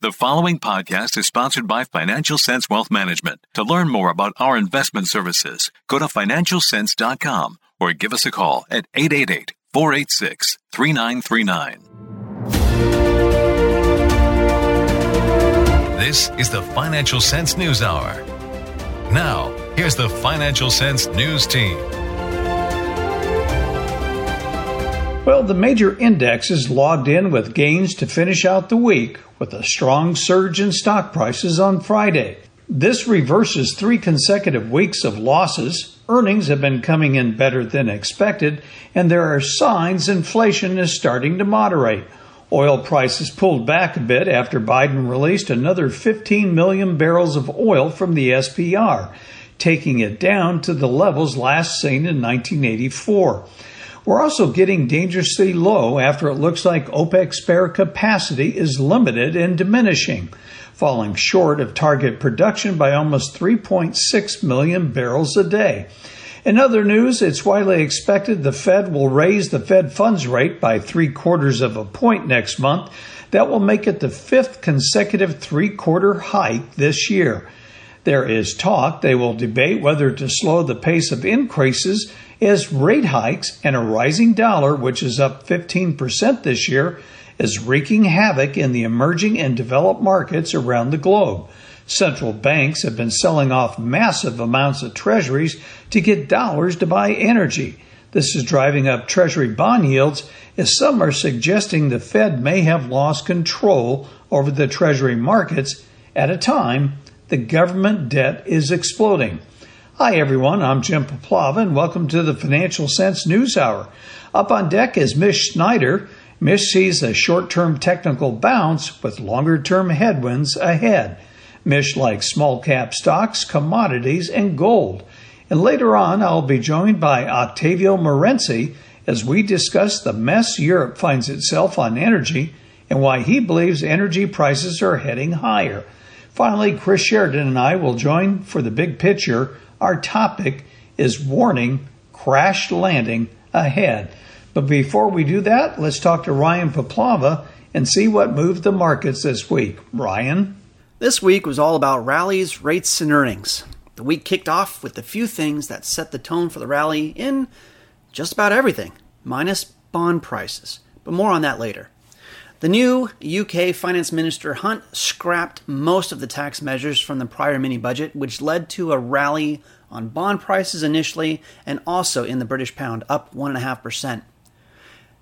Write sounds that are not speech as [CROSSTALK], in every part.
The following podcast is sponsored by Financial Sense Wealth Management. To learn more about our investment services, go to financialsense.com or give us a call at 888 486 3939. This is the Financial Sense News Hour. Now, here's the Financial Sense News Team. Well, the major indexes logged in with gains to finish out the week with a strong surge in stock prices on Friday. This reverses three consecutive weeks of losses. Earnings have been coming in better than expected, and there are signs inflation is starting to moderate. Oil prices pulled back a bit after Biden released another 15 million barrels of oil from the SPR, taking it down to the levels last seen in 1984. We're also getting dangerously low after it looks like OPEC spare capacity is limited and diminishing, falling short of target production by almost 3.6 million barrels a day. In other news, it's widely expected the Fed will raise the Fed funds rate by three quarters of a point next month. That will make it the fifth consecutive three quarter hike this year. There is talk they will debate whether to slow the pace of increases as rate hikes and a rising dollar, which is up 15% this year, is wreaking havoc in the emerging and developed markets around the globe. Central banks have been selling off massive amounts of treasuries to get dollars to buy energy. This is driving up treasury bond yields as some are suggesting the Fed may have lost control over the treasury markets at a time the government debt is exploding. Hi, everyone. I'm Jim Puplava, and welcome to the Financial Sense News Hour. Up on deck is Mish Schneider. Mish sees a short term technical bounce with longer term headwinds ahead. Mish likes small cap stocks, commodities, and gold. And later on, I'll be joined by Octavio Marenzi as we discuss the mess Europe finds itself on energy and why he believes energy prices are heading higher. Finally, Chris Sheridan and I will join for the big picture. Our topic is warning crash landing ahead. But before we do that, let's talk to Ryan Puplava and see what moved the markets this week. Ryan? This week was all about rallies, rates, and earnings. The week kicked off with a few things that set the tone for the rally in just about everything, minus bond prices. But more on that later. The new UK Finance Minister Hunt scrapped most of the tax measures from the prior mini budget, which led to a rally on bond prices initially and also in the British pound, up 1.5%.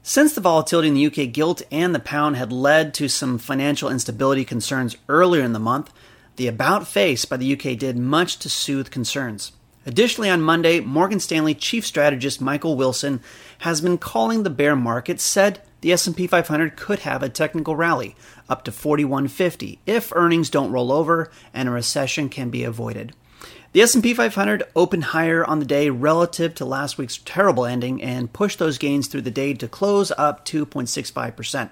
Since the volatility in the UK gilt and the pound had led to some financial instability concerns earlier in the month, the about face by the UK did much to soothe concerns. Additionally, on Monday, Morgan Stanley chief strategist Michael Wilson has been calling the bear market, said the S&P 500 could have a technical rally up to 4150 if earnings don't roll over and a recession can be avoided. The S&P 500 opened higher on the day relative to last week's terrible ending and pushed those gains through the day to close up 2.65%.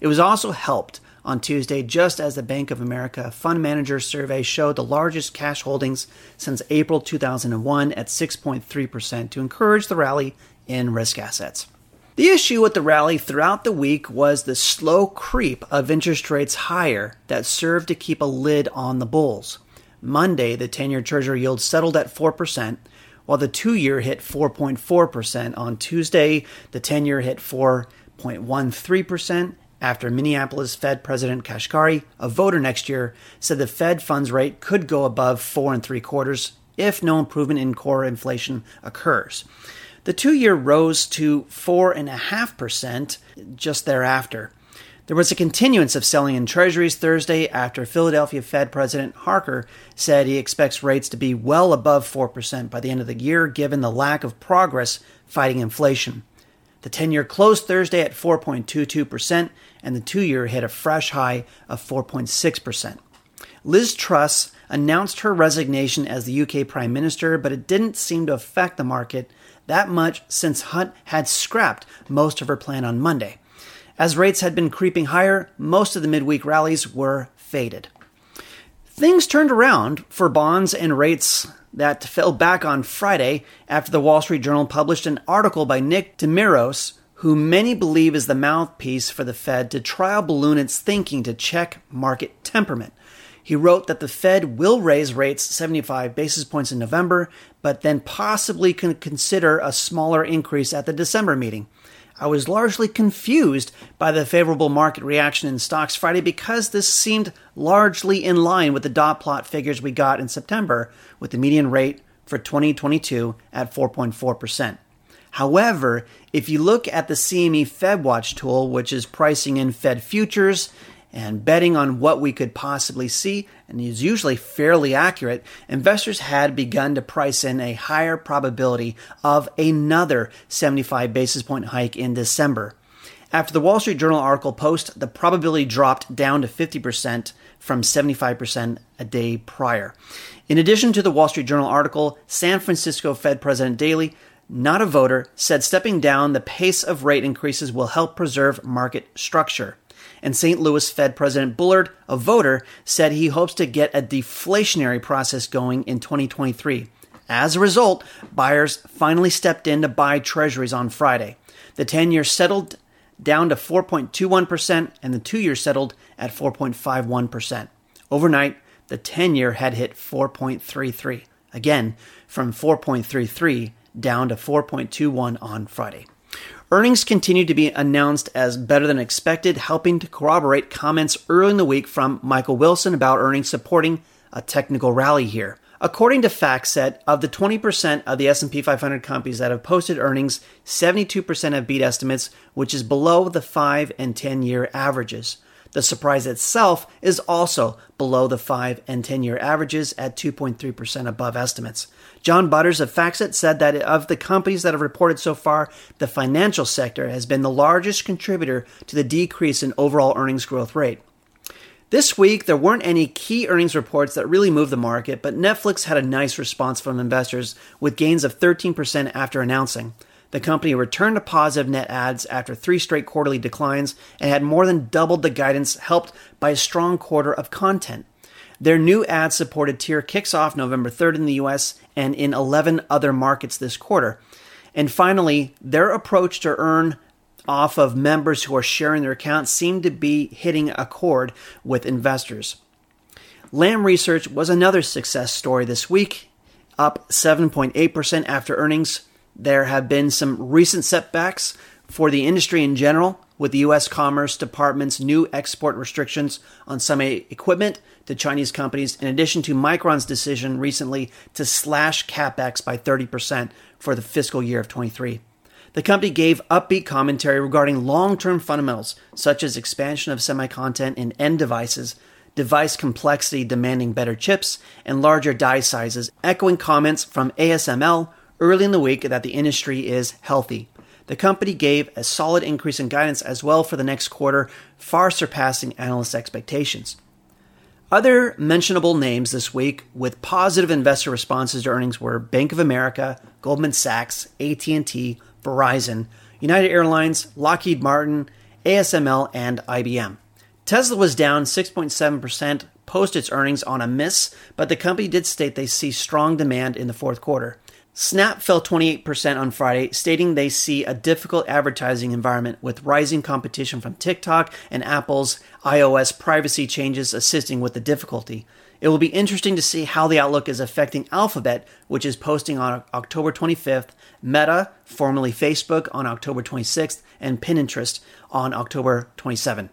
It was also helped on Tuesday just as the Bank of America Fund Manager survey showed the largest cash holdings since April 2001 at 6.3% to encourage the rally in risk assets. The issue with the rally throughout the week was the slow creep of interest rates higher that served to keep a lid on the bulls. Monday, the 10 year Treasury yield settled at 4%, while the two year hit 4.4%. On Tuesday, the 10 year hit 4.13% after Minneapolis Fed President Kashkari, a voter next year, said the Fed funds rate could go above four and three quarters if no improvement in core inflation occurs. The two year rose to 4.5% just thereafter. There was a continuance of selling in treasuries Thursday after Philadelphia Fed President Harker said he expects rates to be well above 4% by the end of the year, given the lack of progress fighting inflation. The 10 year closed Thursday at 4.22%, and the two year hit a fresh high of 4.6%. Liz Truss announced her resignation as the UK Prime Minister, but it didn't seem to affect the market that much since Hunt had scrapped most of her plan on Monday. As rates had been creeping higher, most of the midweek rallies were faded. Things turned around for bonds and rates that fell back on Friday after the Wall Street Journal published an article by Nick Timiraos who many believe is the mouthpiece for the Fed to trial balloon its thinking to check market temperament. He wrote that the Fed will raise rates 75 basis points in November, but then possibly can consider a smaller increase at the December meeting. I was largely confused by the favorable market reaction in stocks Friday because this seemed largely in line with the dot plot figures we got in September, with the median rate for 2022 at 4.4%. However, if you look at the CME FedWatch tool, which is pricing in Fed futures and betting on what we could possibly see, and is usually fairly accurate, investors had begun to price in a higher probability of another 75 basis point hike in December. After the Wall Street Journal article post, the probability dropped down to 50% from 75% a day prior. In addition to the Wall Street Journal article, San Francisco Fed President Daly, not a voter, said stepping down the pace of rate increases will help preserve market structure and St. Louis Fed President Bullard, a voter, said he hopes to get a deflationary process going in 2023. As a result, buyers finally stepped in to buy treasuries on Friday. The 10 year settled down to 4.21%, and the 2 year settled at 4.51%. Overnight, the 10 year had hit 4.33, again from 4.33 down to 4.21 on Friday. Earnings continued to be announced as better than expected, helping to corroborate comments early in the week from Michael Wilson about earnings supporting a technical rally here. According to FactSet, of the 20% of the S&P 500 companies that have posted earnings, 72% have beat estimates, which is below the 5 and 10 year averages. The surprise itself is also below the 5 and 10 year averages at 2.3% above estimates. John Butters of FactSet said that of the companies that have reported so far, the financial sector has been the largest contributor to the decrease in overall earnings growth rate. This week, there weren't any key earnings reports that really moved the market, but Netflix had a nice response from investors with gains of 13% after announcing. The company returned to positive net adds after three straight quarterly declines and had more than doubled the guidance, helped by a strong quarter of content. Their new ad supported tier kicks off November 3rd in the US and in 11 other markets this quarter. And finally, their approach to earn off of members who are sharing their accounts seemed to be hitting a chord with investors. Lam Research was another success story this week, up 7.8% after earnings. There have been some recent setbacks for the industry in general, with the U.S. Commerce Department's new export restrictions on some equipment to Chinese companies, in addition to Micron's decision recently to slash capex by 30% for the fiscal year of 23. The company gave upbeat commentary regarding long term fundamentals, such as expansion of semi content in end devices, device complexity demanding better chips, and larger die sizes, echoing comments from ASML early in the week that the industry is healthy. The company gave a solid increase in guidance as well for the next quarter, far surpassing analyst expectations. Other mentionable names this week with positive investor responses to earnings were Bank of America, Goldman Sachs, AT&T, Verizon, United Airlines, Lockheed Martin, ASML, and IBM. Tesla was down 6.7% post its earnings on a miss, but the company did state they see strong demand in the fourth quarter. Snap fell 28% on Friday, stating they see a difficult advertising environment with rising competition from TikTok and Apple's iOS privacy changes assisting with the difficulty. It will be interesting to see how the outlook is affecting Alphabet, which is posting on October 25th, Meta, formerly Facebook, on October 26th, and Pinterest on October 27th.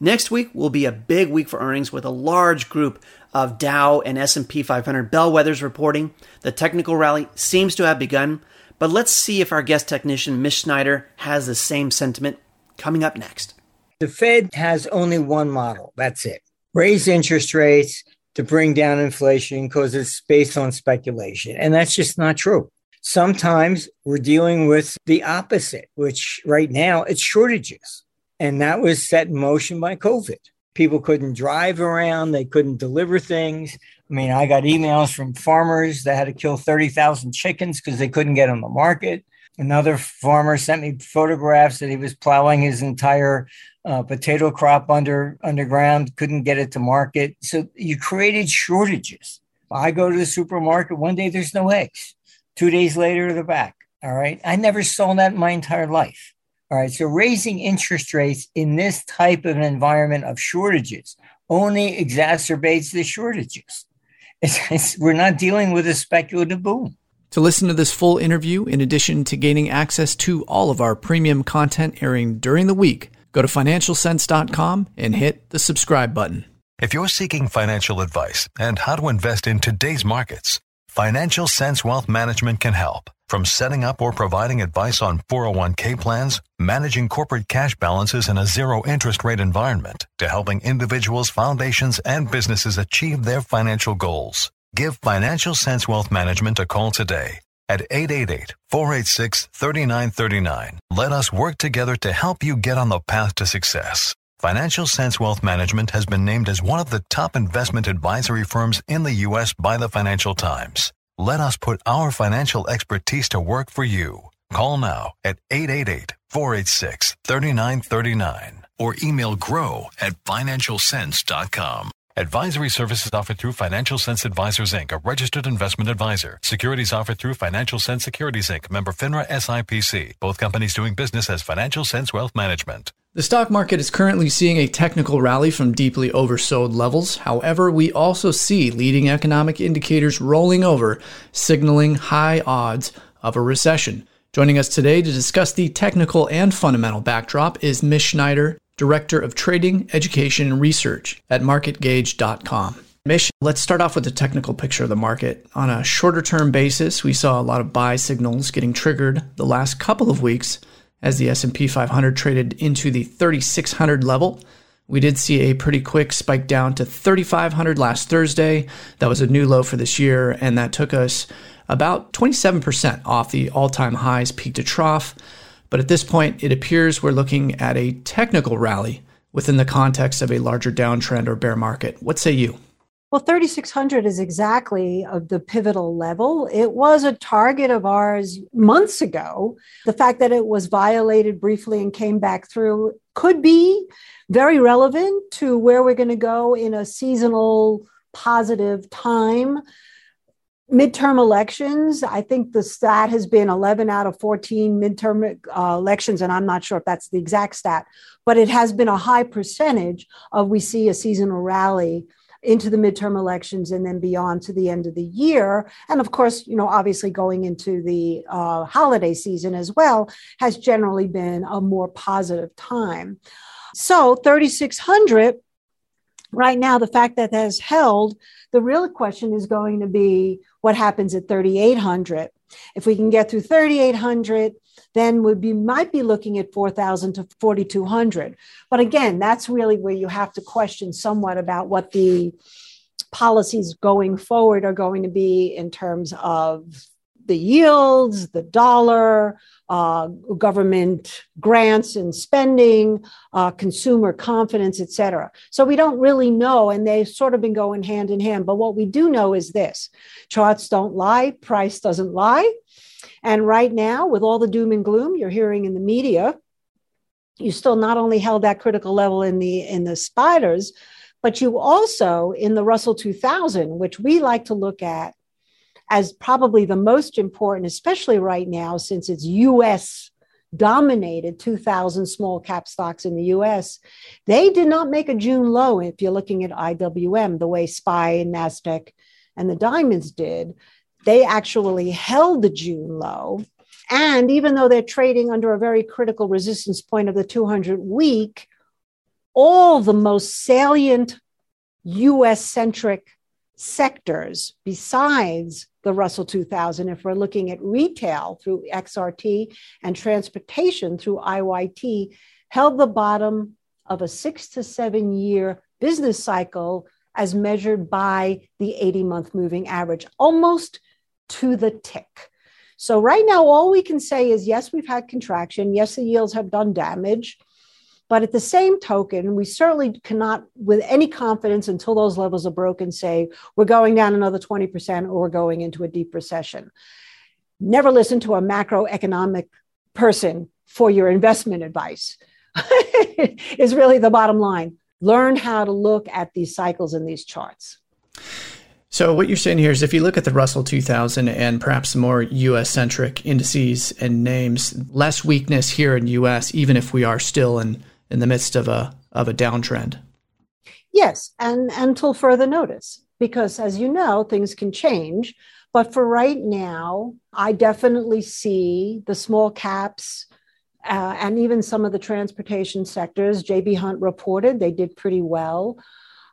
Next week will be a big week for earnings with a large group of Dow and S&P 500 bellwethers reporting. The technical rally seems to have begun, but let's see if our guest technician Mish Schneider has the same sentiment coming up next. The Fed has only one model. That's it. Raise interest rates to bring down inflation because it's based on speculation. And that's just not true. Sometimes we're dealing with the opposite, which right now it's shortages. And that was set in motion by COVID. People couldn't drive around, they couldn't deliver things. I mean, I got emails from farmers that had to kill 30,000 chickens because they couldn't get on the market. Another farmer sent me photographs that he was plowing his entire uh, potato crop under underground, couldn't get it to market. So you created shortages. I go to the supermarket one day, there's no eggs. Two days later, they're back. All right. I never saw that in my entire life. All right. So raising interest rates in this type of an environment of shortages only exacerbates the shortages. [LAUGHS] It's, it's, we're not dealing with a speculative boom. To listen to this full interview, in addition to gaining access to all of our premium content airing during the week, go to financialsense.com and hit the subscribe button. If you're seeking financial advice and how to invest in today's markets, Financial Sense Wealth Management can help. From setting up or providing advice on 401k plans, managing corporate cash balances in a zero interest rate environment, to helping individuals, foundations, and businesses achieve their financial goals. Give Financial Sense Wealth Management a call today at 888-486-3939. Let us work together to help you get on the path to success. Financial Sense Wealth Management has been named as one of the top investment advisory firms in the U.S. by the Financial Times. Let us put our financial expertise to work for you. Call now at 888-486-3939 or email grow at financialsense.com. Advisory services offered through Financial Sense Advisors Inc., a registered investment advisor. Securities offered through Financial Sense Securities Inc., member FINRA SIPC. Both companies doing business as Financial Sense Wealth Management. The stock market is currently seeing a technical rally from deeply oversold levels. However, we also see leading economic indicators rolling over, signaling high odds of a recession. Joining us today to discuss the technical and fundamental backdrop is Mish Schneider, Director of Trading, Education, and Research at MarketGauge.com. Mish, let's start off with the technical picture of the market. On a shorter term basis, we saw a lot of buy signals getting triggered the last couple of weeks as the S&P 500 traded into the 3600 level. We did see a pretty quick spike down to 3500 last Thursday. That was a new low for this year and that took us about 27% off the all-time highs peak to trough. But at this point, it appears we're looking at a technical rally within the context of a larger downtrend or bear market. What say you? Well, 3,600 is exactly of the pivotal level. It was a target of ours months ago. The fact that it was violated briefly and came back through could be very relevant to where we're going to go in a seasonal positive time midterm elections, I think the stat has been 11 out of 14 midterm uh, elections, and I'm not sure if that's the exact stat, but it has been a high percentage of we see a seasonal rally into the midterm elections and then beyond to the end of the year. And of course, you know, obviously going into the uh, holiday season as well has generally been a more positive time. So 3,600 right now, the fact that has held, the real question is going to be what happens at 3,800. If we can get through 3,800, then we be, might be looking at 4,000 to 4,200. But again, that's really where you have to question somewhat about what the policies going forward are going to be in terms of the yields, the dollar, uh, government grants and spending, uh, consumer confidence, et cetera. So we don't really know, and they've sort of been going hand in hand. But what we do know is this charts don't lie, price doesn't lie. And right now, with all the doom and gloom you're hearing in the media, you still not only held that critical level in the in the spiders, but you also in the Russell 2000, which we like to look at as probably the most important, especially right now, since it's US dominated 2000 small cap stocks in the US. They did not make a June low if you're looking at IWM, the way SPY and NASDAQ and the diamonds did. They actually held the June low. And even though they're trading under a very critical resistance point of the 200 week, all the most salient US centric sectors besides the Russell 2000, if we're looking at retail through XRT and transportation through IYT, held the bottom of a six to seven year business cycle as measured by the 80 month moving average, almost to the tick. So, right now, all we can say is yes, we've had contraction. Yes, the yields have done damage. But at the same token, we certainly cannot, with any confidence until those levels are broken, say we're going down another 20% or we're going into a deep recession. Never listen to a macroeconomic person for your investment advice, [LAUGHS] is really the bottom line. Learn how to look at these cycles and these charts. So, what you're saying here is if you look at the Russell 2000 and perhaps more US centric indices and names, less weakness here in US, even if we are still in, in the midst of a, of a downtrend. Yes, and until further notice, because as you know, things can change. But for right now, I definitely see the small caps uh, and even some of the transportation sectors. JB Hunt reported they did pretty well.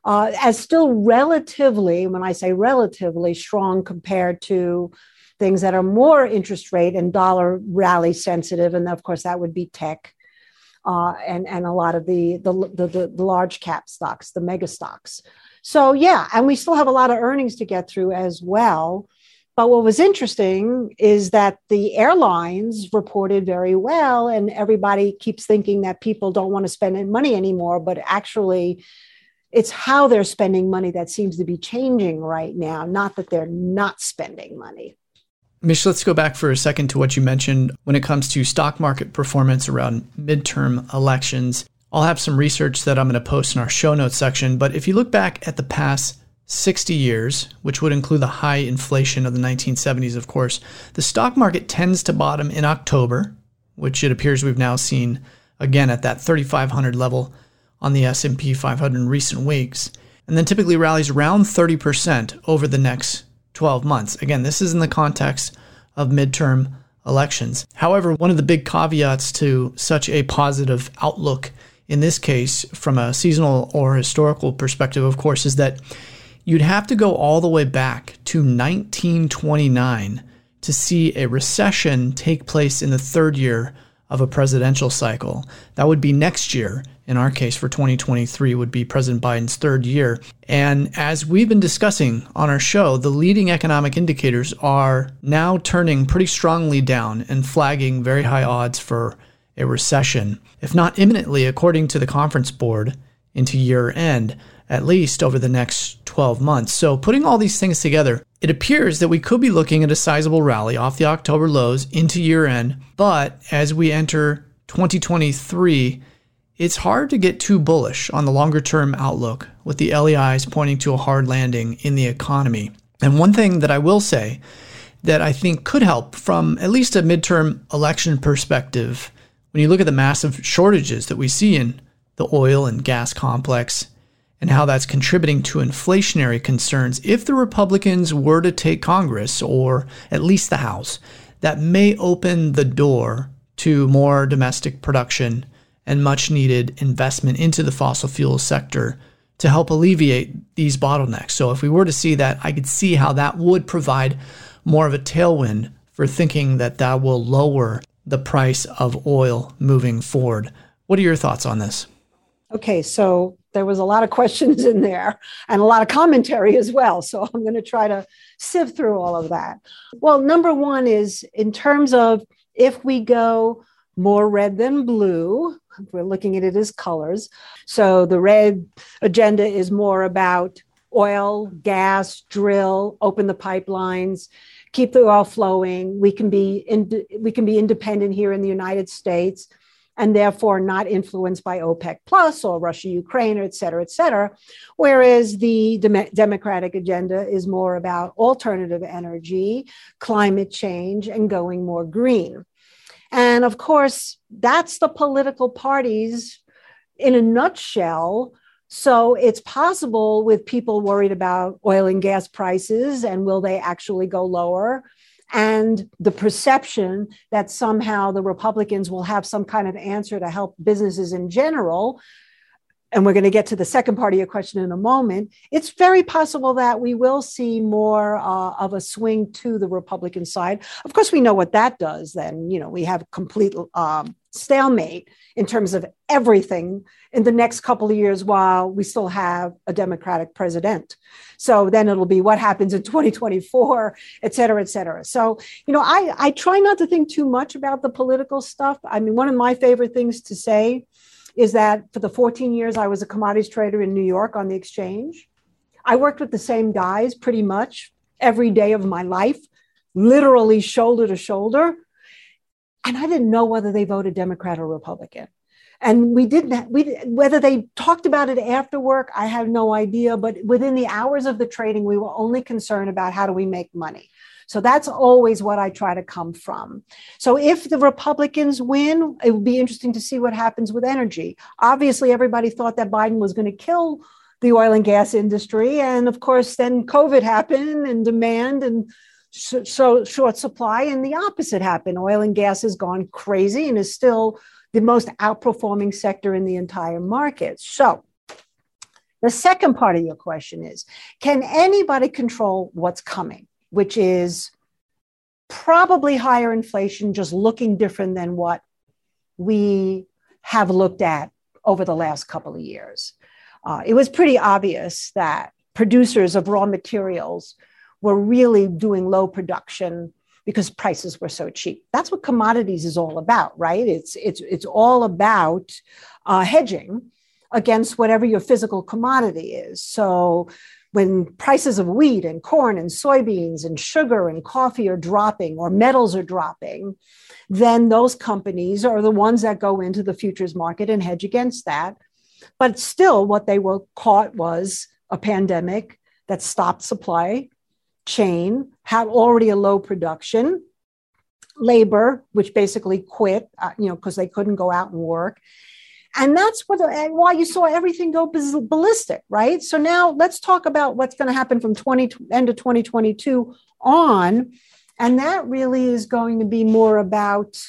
Uh, as still relatively, when I say relatively strong compared to things that are more interest rate and dollar rally sensitive, and of course that would be tech uh, and and a lot of the the, the the large cap stocks, the mega stocks. So yeah, and we still have a lot of earnings to get through as well. But what was interesting is that the airlines reported very well, and everybody keeps thinking that people don't want to spend money anymore, but actually, it's how they're spending money that seems to be changing right now, not that they're not spending money. Mish, let's go back for a second to what you mentioned when it comes to stock market performance around midterm elections. I'll have some research that I'm going to post in our show notes section, but if you look back at the past 60 years, which would include the high inflation of the 1970s, of course, the stock market tends to bottom in October, which it appears we've now seen again at that 3500 level on the S&P 500 in recent weeks, and then typically rallies around 30% over the next 12 months. Again, this is in the context of midterm elections. However, one of the big caveats to such a positive outlook in this case, from a seasonal or historical perspective, of course, is that you'd have to go all the way back to 1929 to see a recession take place in the third year of a presidential cycle. That would be next year. In our case, for 2023, would be President Biden's third year. And as we've been discussing on our show, the leading economic indicators are now turning pretty strongly down and flagging very high odds for a recession, if not imminently, according to the conference board, into year end, at least over the next 12 months. So, putting all these things together, it appears that we could be looking at a sizable rally off the October lows into year end. But as we enter 2023, it's hard to get too bullish on the longer term outlook with the LEIs pointing to a hard landing in the economy. And one thing that I will say that I think could help from at least a midterm election perspective, when you look at the massive shortages that we see in the oil and gas complex and how that's contributing to inflationary concerns, if the Republicans were to take Congress or at least the House, that may open the door to more domestic production and much needed investment into the fossil fuel sector to help alleviate these bottlenecks. So, if we were to see that, I could see how that would provide more of a tailwind for thinking that that will lower the price of oil moving forward. What are your thoughts on this? Okay, so there was a lot of [LAUGHS] questions in there and a lot of commentary as well. So I'm going to try to sift through all of that. Well, number one is in terms of if we go more red than blue, we're looking at it as colors. So the red agenda is more about oil, gas, drill, open the pipelines, keep the oil flowing. We can be in, we can be independent here in the United States and therefore not influenced by OPEC plus or Russia, Ukraine, et cetera, et cetera. Whereas the dem- Democratic agenda is more about alternative energy, climate change, and going more green. And of course, that's the political parties in a nutshell. So it's possible with people worried about oil and gas prices and will they actually go lower? And the perception that somehow the Republicans will have some kind of answer to help businesses in general and we're going to get to the second part of your question in a moment, it's very possible that we will see more uh, of a swing to the Republican side. Of course, we know what that does. Then, you know, we have complete um, stalemate in terms of everything in the next couple of years while we still have a Democratic president. So then it'll be what happens in [LAUGHS] 2024, et cetera, et cetera. So, you know, I, I try not to think too much about the political stuff. I mean, one of my favorite things to say is that for the 14 years I was a commodities trader in New York on the exchange, I worked with the same guys pretty much every day of my life, literally shoulder to shoulder. And I didn't know whether they voted Democrat or Republican. and we didn't we whether they talked about it after work i have no idea but within the hours of the trading we were only concerned about how do we make money so that's always what i try to come from. So if the republicans win it would be interesting to see what happens with energy. Obviously everybody thought that biden was going to kill the oil and gas industry and of course then covid happened and demand and so, so short supply and the opposite happened. Oil and gas has gone crazy and is still the most outperforming sector in the entire market. So, the second part of your question is Can anybody control what's coming, which is probably higher inflation, just looking different than what we have looked at over the last couple of years? Uh, it was pretty obvious that producers of raw materials were really doing low production because prices were so cheap. That's what commodities is all about, right? It's it's it's all about uh, hedging against whatever your physical commodity is. So when prices of wheat and corn and soybeans and sugar and coffee are dropping or metals are dropping, then those companies are the ones that go into the futures market and hedge against that. But still, what they were caught was a pandemic that stopped supply chain had already a low production labor which basically quit uh, you know because they couldn't go out and work and that's what why you saw everything go ballistic right so now let's talk about what's going to happen from 20 end of 2022 on and that really is going to be more about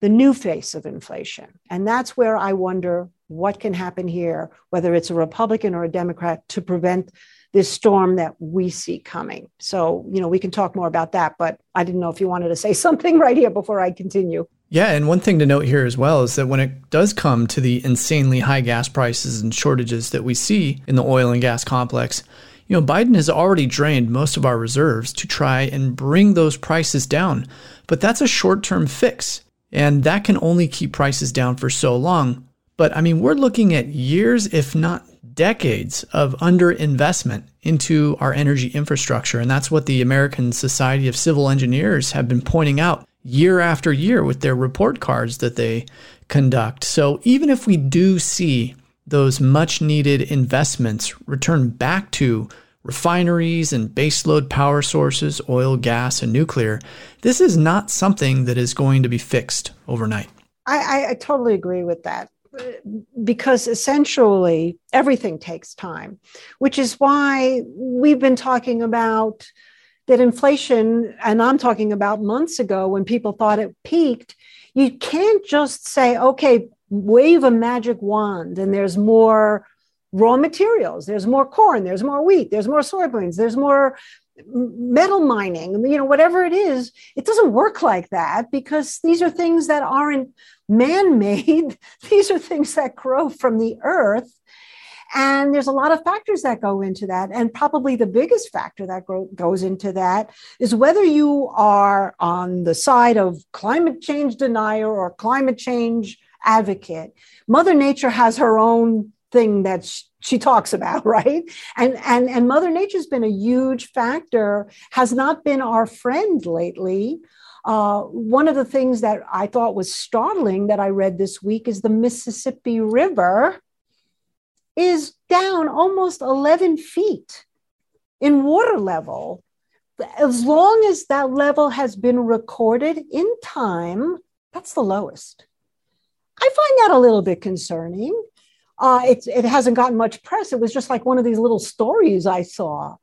the new face of inflation and that's where i wonder what can happen here whether it's a republican or a democrat to prevent this storm that we see coming. So, you know, we can talk more about that, but I didn't know if you wanted to say [LAUGHS] something right here before I continue. Yeah, and one thing to note here as well is that when it does come to the insanely high gas prices and shortages that we see in the oil and gas complex, you know, Biden has already drained most of our reserves to try and bring those prices down. But that's a short term fix, and that can only keep prices down for so long. But I mean, we're looking at years, if not decades of underinvestment into our energy infrastructure. And that's what the American Society of Civil Engineers have been pointing out year after year with their report cards that they conduct. So even if we do see those much needed investments return back to refineries and baseload power sources, oil, gas, and nuclear, this is not something that is going to be fixed overnight. I, I, I totally agree with that because essentially everything takes time, which is why we've been talking about that inflation, and I'm talking about months ago when people thought it peaked. You can't just say, okay, wave a magic wand and there's more raw materials, there's more corn, there's more wheat, there's more soybeans, there's more metal mining, you know, whatever it is, it doesn't work like that because these are things that aren't man made. [LAUGHS] these are things that grow from the earth. And there's a lot of factors that go into that. And probably the biggest factor that go, goes into that is whether you are on the side of climate change denier or climate change advocate. Mother Nature has her own thing that she talks about [LAUGHS] right and and and mother nature's been a huge factor has not been our friend lately uh, one of the things that i thought was startling that i read this week is the mississippi river is down almost 11 feet in water level as long as that level has been recorded in time that's the lowest i find that a little bit concerning uh, it, it hasn't gotten much press. It was just like one of these little stories I saw.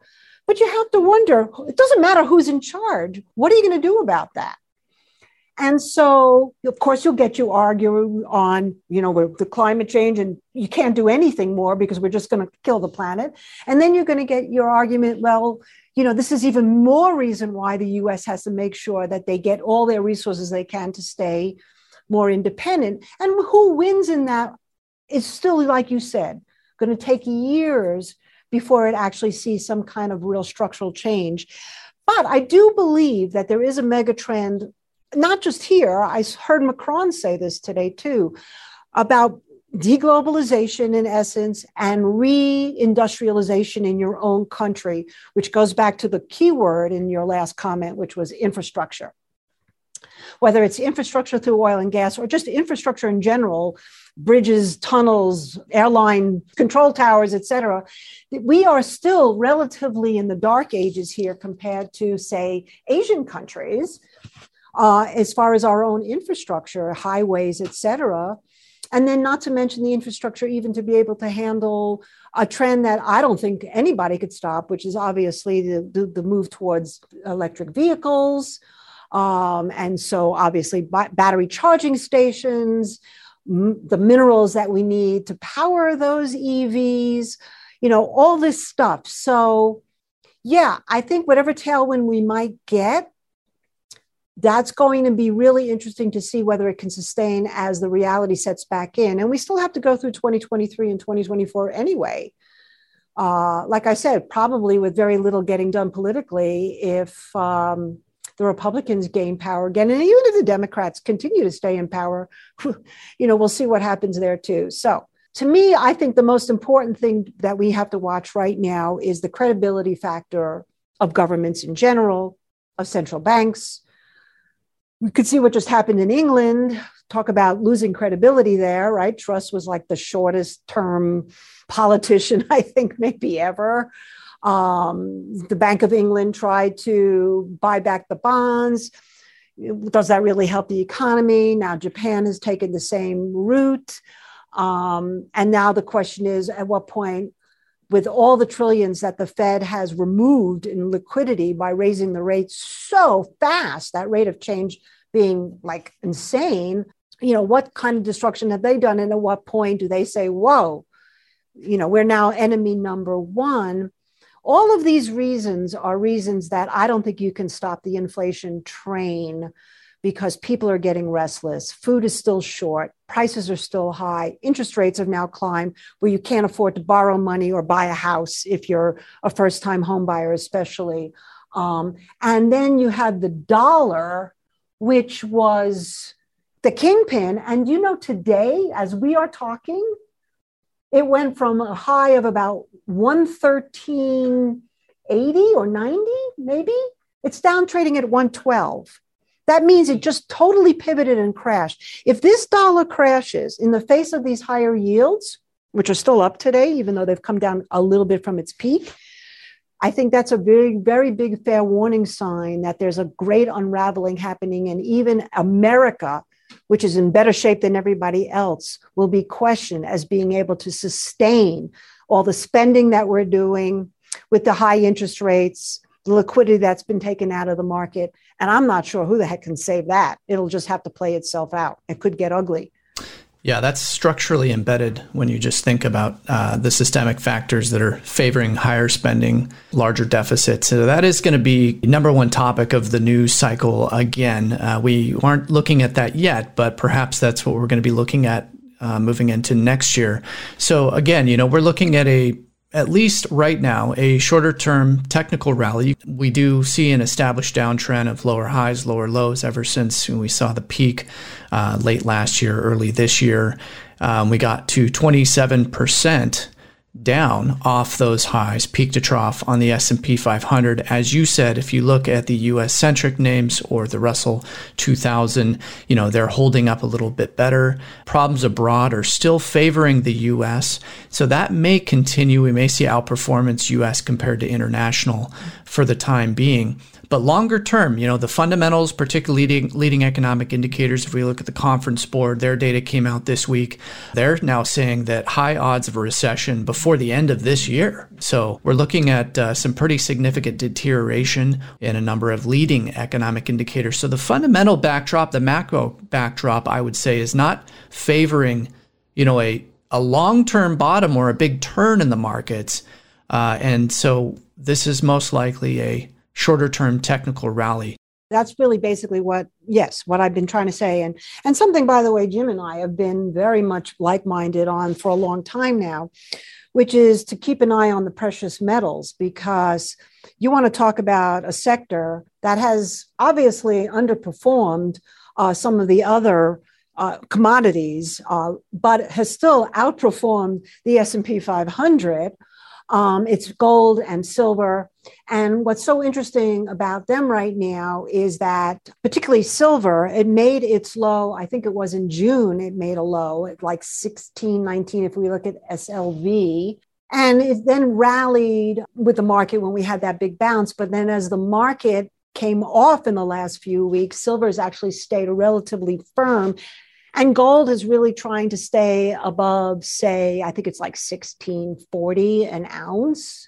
But you have to wonder it doesn't matter who's in charge. What are you going to do about that? And so, of course, you'll get you arguing on, you know, the climate change and you can't do anything more because we're just going to kill the planet. And then you're going to get your argument, well, you know, this is even more reason why the US has to make sure that they get all their resources they can to stay more independent. And who wins in that is still, like you said, going to take years before it actually sees some kind of real structural change. But I do believe that there is a mega trend, not just here. I heard Macron say this today too, about deglobalization in essence and reindustrialization in your own country, which goes back to the key word in your last comment, which was infrastructure. whether it's infrastructure through oil and gas or just infrastructure in general, bridges, tunnels, airline control towers, et cetera, we are still relatively in the dark ages here compared to, say, Asian countries, uh, as far as our own infrastructure, highways, et cetera. And then, not to mention the infrastructure, even to be able to handle a trend that I don't think anybody could stop, which is obviously the, the, the move towards electric vehicles. Um, and so, obviously, battery charging stations, m- the minerals that we need to power those EVs, you know, all this stuff. So, yeah, I think whatever tailwind we might get, that's going to be really interesting to see whether it can sustain as the reality sets back in. And we still have to go through 2023 and 2024 anyway. Uh, like I said, probably with very little getting done politically if um, the Republicans gain power again. And even if the Democrats continue to stay in power, [LAUGHS] you know, we'll see what happens there too. So, to me, I think the most important thing that we have to watch right now is the credibility factor of governments in general, of central banks, we could see what just happened in England. Talk about losing credibility there, right? Truss was like the shortest term politician, [LAUGHS] I think, maybe ever. Um, the Bank of England tried to buy back the bonds. Does that really help the economy? Now, Japan has taken the same route. Um, and now the question is at what point with all the trillions that the Fed has removed in liquidity by raising the rates so fast, that rate of change being like insane, you know, what kind of destruction have they done? And at what point do they say, whoa, you know, we're now enemy number one? All of these reasons are reasons that I don't think you can stop the inflation train because people are getting restless. Food is still short, prices are still high, interest rates have now climbed where you can't afford to borrow money or buy a house if you're a first time home buyer, especially. Um, and then you have the dollar, which was the kingpin. And you know, today, as we are talking, it went from a high of about 113.80 or 90, maybe. It's down trading at 112. That means it just totally pivoted and crashed. If this dollar crashes in the face of these higher yields, which are still up today, even though they've come down a little bit from its peak, I think that's a very, very big fair warning sign that there's a great unraveling happening. And even America, which is in better shape than everybody else, will be questioned as being able to sustain all the spending that we're doing with the high interest rates, the liquidity that's been taken out of the market. And I'm not sure who the heck can save that. It'll just have to play itself out. It could get ugly. Yeah, that's structurally embedded when you just think about uh, the systemic factors that are favoring higher spending, larger deficits. So that is going to be number one topic of the news cycle again. Uh, we aren't looking at that yet, but perhaps that's what we're going to be looking at uh, moving into next year. So again, you know, we're looking at a at least right now, a shorter term technical rally. We do see an established downtrend of lower highs, lower lows ever since we saw the peak uh, late last year, early this year. Um, we got to 27% down off those highs, peak to trough on the S&P 500. As you said, if you look at the US centric names or the Russell 2000, you know, they're holding up a little bit better. Problems abroad are still favoring the US. So that may continue. We may see outperformance US compared to international for the time being. But longer term, you know, the fundamentals, particularly leading, leading economic indicators, if we look at the conference board, their data came out this week. They're now saying that high odds of a recession before the end of this year. So we're looking at uh, some pretty significant deterioration in a number of leading economic indicators. So the fundamental backdrop, the macro backdrop, I would say, is not favoring, you know, a, a long term bottom or a big turn in the markets. Uh, and so this is most likely a shorter term technical rally. That's really basically what, yes, what I've been trying to say. And, and something, by the way, Jim and I have been very much like minded on for a long time now, which is to keep an eye on the precious metals because you want to talk about a sector that has obviously underperformed uh, some of the other uh, commodities, uh, but has still outperformed the S&P 500 Um, it's gold and silver. And what's so interesting about them right now is that, particularly silver, it made its low, I think it was in June, it made a low at like 16, 19, if we look at SLV. And it then rallied with the market when we had that big bounce. But then as the market came off in the last few weeks, silver has actually stayed relatively firm. And gold is really trying to stay above, say, I think it's like 1640 an ounce.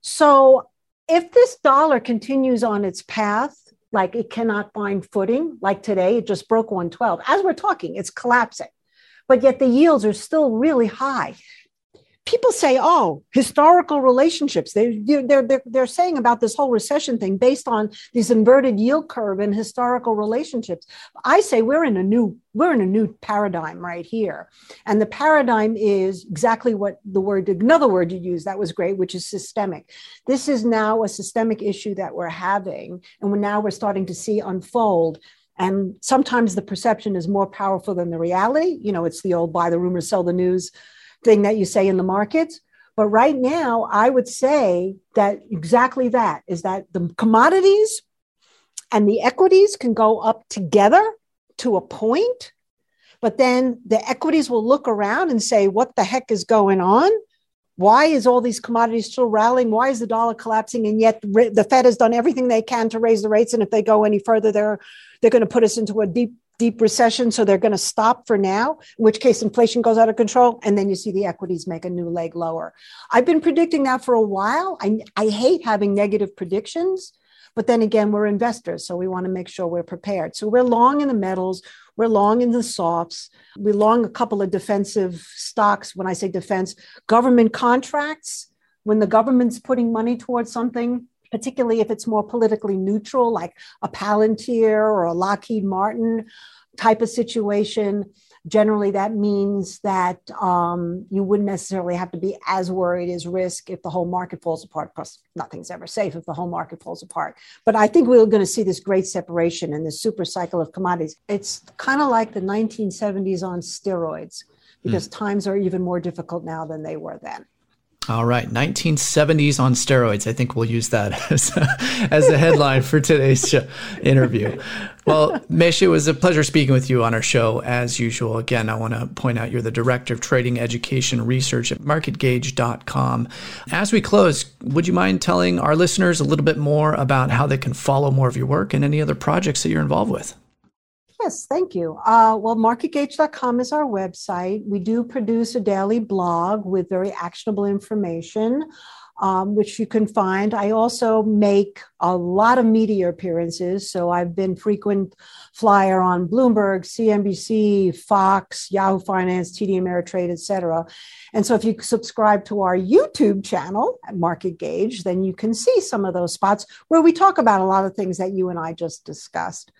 So if this dollar continues on its path, like it cannot find footing, like today, it just broke 112. As we're talking, it's collapsing. But yet the yields are still really high people say, oh, historical relationships. They, they're, they're, they're saying about this whole recession thing based on this inverted yield curve and historical relationships. I say we're in a new we're in a new paradigm right here. And the paradigm is exactly what the word, another word you use that was great, which is systemic. This is now a systemic issue that we're having. And we're now we're starting to see unfold. And sometimes the perception is more powerful than the reality. You know, it's the old buy the rumors, sell the news thing that you say in the markets. But right now, I would say that exactly that is that the commodities and the equities can go up together to a point, but then the equities will look around and say, what the heck is going on? Why is all these commodities still rallying? Why is the dollar collapsing? And yet the Fed has done everything they can to raise the rates. And if they go any further, they're they're going to put us into a deep deep recession, so they're going to stop for now, in which case inflation goes out of control, and then you see the equities make a new leg lower. I've been predicting that for a while. I, I hate having negative predictions, but then again, we're investors, so we want to make sure we're prepared. So we're long in the metals, we're long in the softs, we long a couple of defensive stocks. When I say defense, government contracts, when the government's putting money towards something, particularly if it's more politically neutral, like a Palantir or a Lockheed Martin type of situation. Generally, that means that um, you wouldn't necessarily have to be as worried as risk if the whole market falls apart. Of course, nothing's ever safe if the whole market falls apart. But I think we're going to see this great separation in this super cycle of commodities. It's kind of like the 1970s on steroids because mm. times are even more difficult now than they were then. All right, 1970s on steroids. I think we'll use that [LAUGHS] as a, as headline for today's interview. Well, Mish, it was a pleasure speaking with you on our show as usual. Again, I want to point out you're the Director of Trading Education Research at MarketGauge.com. As we close, would you mind telling our listeners a little bit more about how they can follow more of your work and any other projects that you're involved with? Yes, thank you. Uh, well, marketgauge.com is our website. We do produce a daily blog with very actionable information um, which you can find. I also make a lot of media appearances. So I've been frequent flyer on Bloomberg, CNBC, Fox, Yahoo Finance, TD Ameritrade, et cetera. And so if you subscribe to our YouTube channel at Market Gauge, then you can see some of those spots where we talk about a lot of things that you and I just discussed.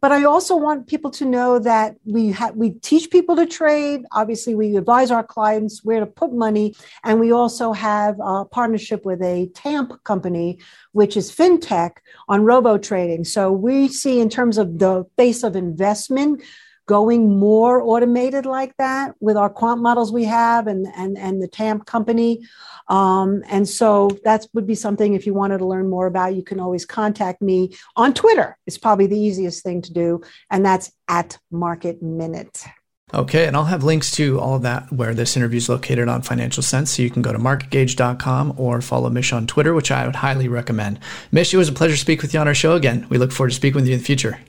But I also want people to know that we ha- we teach people to trade. Obviously, we advise our clients where to put money, and we also have a partnership with a TAMP company, which is fintech on robo trading. So we see in terms of the face of investment going more automated like that with our quant models we have and and and the TAMP company. Um, and so that would be something if you wanted to learn more about, you can always contact me on Twitter. It's probably the easiest thing to do, and that's at Market Minute. Okay, and I'll have links to all of that where this interview is located on Financial Sense. So you can go to marketgauge.com or follow Mish on Twitter, which I would highly recommend. Mish, it was a pleasure to speak with you on our show again. We look forward to speaking with you in the future.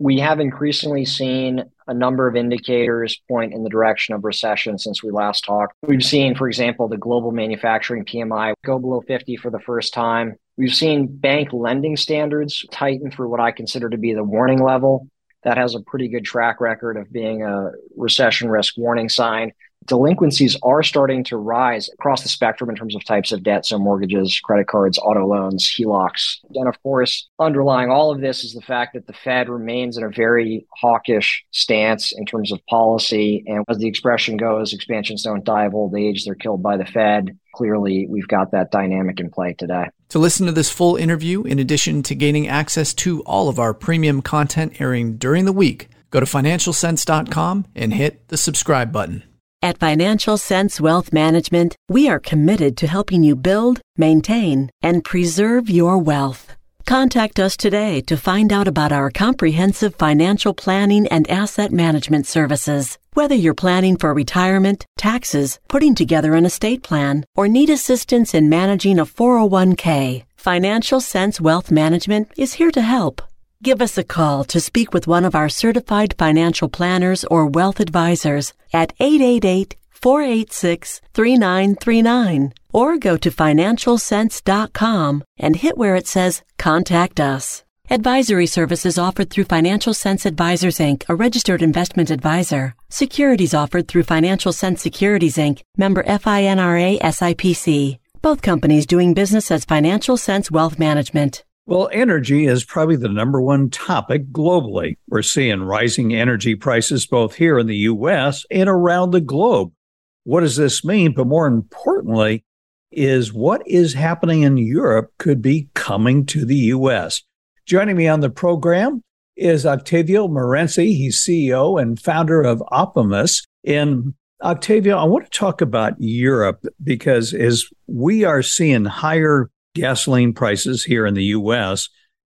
We have increasingly seen a number of indicators point in the direction of recession since we last talked. We've seen, for example, the global manufacturing PMI go below 50 for the first time. We've seen bank lending standards tighten through what I consider to be the warning level that has a pretty good track record of being a recession risk warning sign delinquencies are starting to rise across the spectrum in terms of types of debt. So, mortgages, credit cards, auto loans, HELOCs. And of course, underlying all of this is the fact that the Fed remains in a very hawkish stance in terms of policy. And as the expression goes, expansions don't die of old age, they're killed by the Fed. Clearly, we've got that dynamic in play today. To listen to this full interview, in addition to gaining access to all of our premium content airing during the week, go to financialsense.com and hit the subscribe button. At Financial Sense Wealth Management, we are committed to helping you build, maintain, and preserve your wealth. Contact us today to find out about our comprehensive financial planning and asset management services. Whether you're planning for retirement, taxes, putting together an estate plan, or need assistance in managing a 401k, Financial Sense Wealth Management is here to help. Give us a call to speak with one of our certified financial planners or wealth advisors at 888 486 3939 or go to financialsense.com and hit where it says Contact Us. Advisory services offered through Financial Sense Advisors Inc., a registered investment advisor. Securities offered through Financial Sense Securities Inc., member FINRA SIPC. Both companies doing business as Financial Sense Wealth Management. Well, energy is probably the number one topic globally. We're seeing rising energy prices both here in the US and around the globe. What does this mean? But more importantly, is what is happening in Europe could be coming to the US. Joining me on the program is Octavio Marenzi. He's CEO and founder of Opimas. And Octavio, I want to talk about Europe because as we are seeing higher gasoline prices here in the US,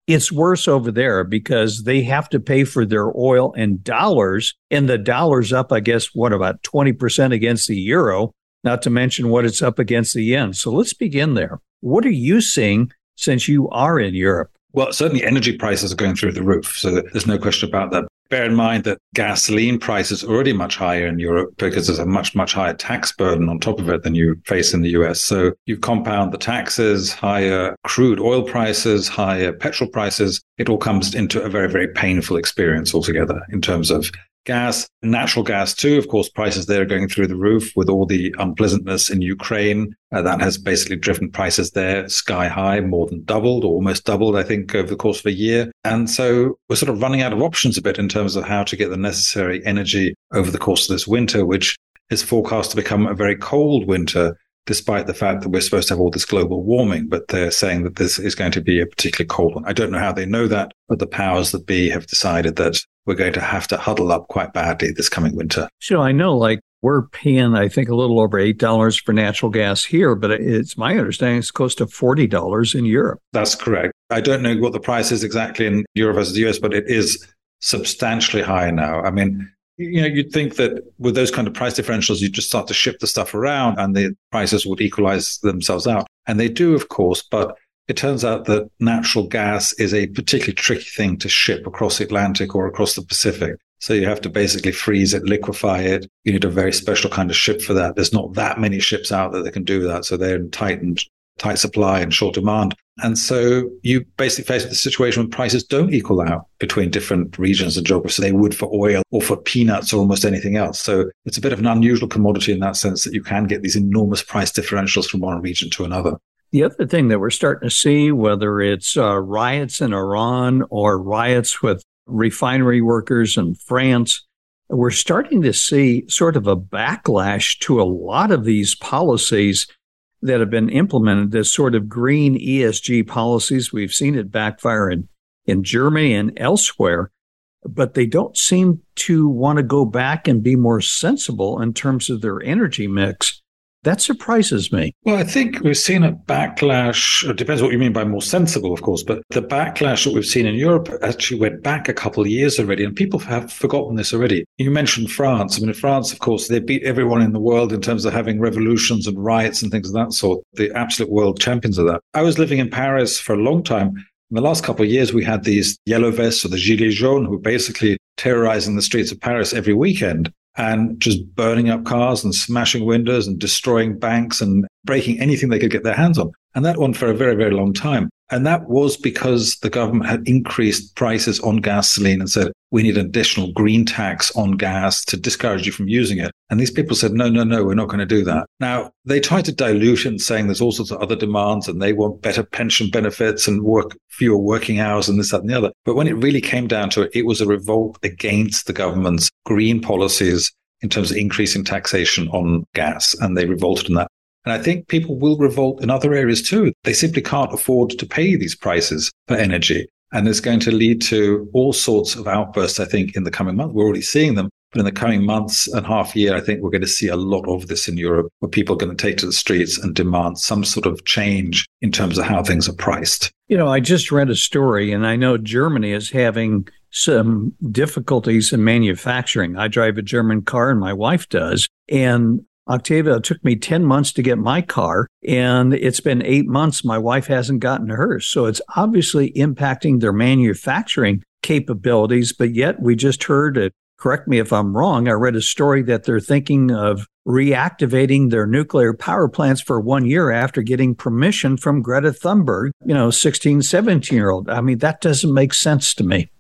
it's worse over there because they have to pay for their oil in dollars and the dollar's up, I guess, what about 20% against the euro, not to mention what it's up against the yen. So let's begin there. What are you seeing since you are in Europe? Well, certainly energy prices are going through the roof. So there's no question about that. Bear in mind that gasoline prices are already much higher in Europe because there's a much, much higher tax burden on top of it than you face in the US. So you compound the taxes, higher crude oil prices, higher petrol prices. It all comes into a very, very painful experience altogether in terms of gas, natural gas too. Of course, prices there are going through the roof with all the unpleasantness in Ukraine. Uh, that has basically driven prices there sky high, more than doubled or almost doubled, I think, over the course of a year. And so we're sort of running out of options a bit in terms of how to get the necessary energy over the course of this winter, which is forecast to become a very cold winter despite the fact that we're supposed to have all this global warming, but they're saying that this is going to be a particularly cold one. I don't know how they know that, but the powers that be have decided that we're going to have to huddle up quite badly this coming winter. So I know like we're paying, I think, a little over $8 for natural gas here, but it's my understanding it's close to $40 in Europe. That's correct. I don't know what the price is exactly in Europe versus the US, but it is substantially higher now. I mean, you know, you'd think that with those kind of price differentials, you'd just start to ship the stuff around and the prices would equalize themselves out. And they do, of course, but it turns out that natural gas is a particularly tricky thing to ship across the Atlantic or across the Pacific. So you have to basically freeze it, liquefy it. You need a very special kind of ship for that. There's not that many ships out there that can do that. So they're in tight and tight supply and short demand. And so you basically face the situation when prices don't equal out between different regions and geographies. So they would for oil or for peanuts or almost anything else. So it's a bit of an unusual commodity in that sense that you can get these enormous price differentials from one region to another. The other thing that we're starting to see, whether it's uh, riots in Iran or riots with refinery workers in France, we're starting to see sort of a backlash to a lot of these policies that have been implemented, this sort of green ESG policies. We've seen it backfire in, in Germany and elsewhere, but they don't seem to want to go back and be more sensible in terms of their energy mix. That surprises me. Well, I think we've seen a backlash. It depends what you mean by more sensible, of course, but the backlash that we've seen in Europe actually went back a couple of years already, and people have forgotten this already. You mentioned France. I mean, in France, of course, they beat everyone in the world in terms of having revolutions and riots and things of that sort. The absolute world champions of that. I was living in Paris for a long time. In the last couple of years, we had these yellow vests or the gilets jaunes who were basically terrorizing the streets of Paris every weekend and just burning up cars and smashing windows and destroying banks and breaking anything they could get their hands on. And that went for a very, very long time. And that was because the government had increased prices on gasoline and said, we need an additional green tax on gas to discourage you from using it. And these people said, no, no, no, we're not going to do that. Now, they tried to dilute it saying there's all sorts of other demands and they want better pension benefits and work fewer working hours and this, that, and the other. But when it really came down to it, it was a revolt against the government's green policies in terms of increasing taxation on gas. And they revolted in that. And I think people will revolt in other areas too. They simply can't afford to pay these prices for energy. And it's going to lead to all sorts of outbursts, I think, in the coming month. We're already seeing them. But in the coming months and half year, I think we're going to see a lot of this in Europe where people are going to take to the streets and demand some sort of change in terms of how things are priced. You know, I just read a story and I know Germany is having some difficulties in manufacturing. I drive a German car and my wife does. And Octavio, it took me 10 months to get my car, and it's been eight months. My wife hasn't gotten hers. So it's obviously impacting their manufacturing capabilities. But yet, we just heard it. Correct me if I'm wrong. I read a story that they're thinking of reactivating their nuclear power plants for one year after getting permission from Greta Thunberg, you know, 16, 17 year old. I mean, that doesn't make sense to me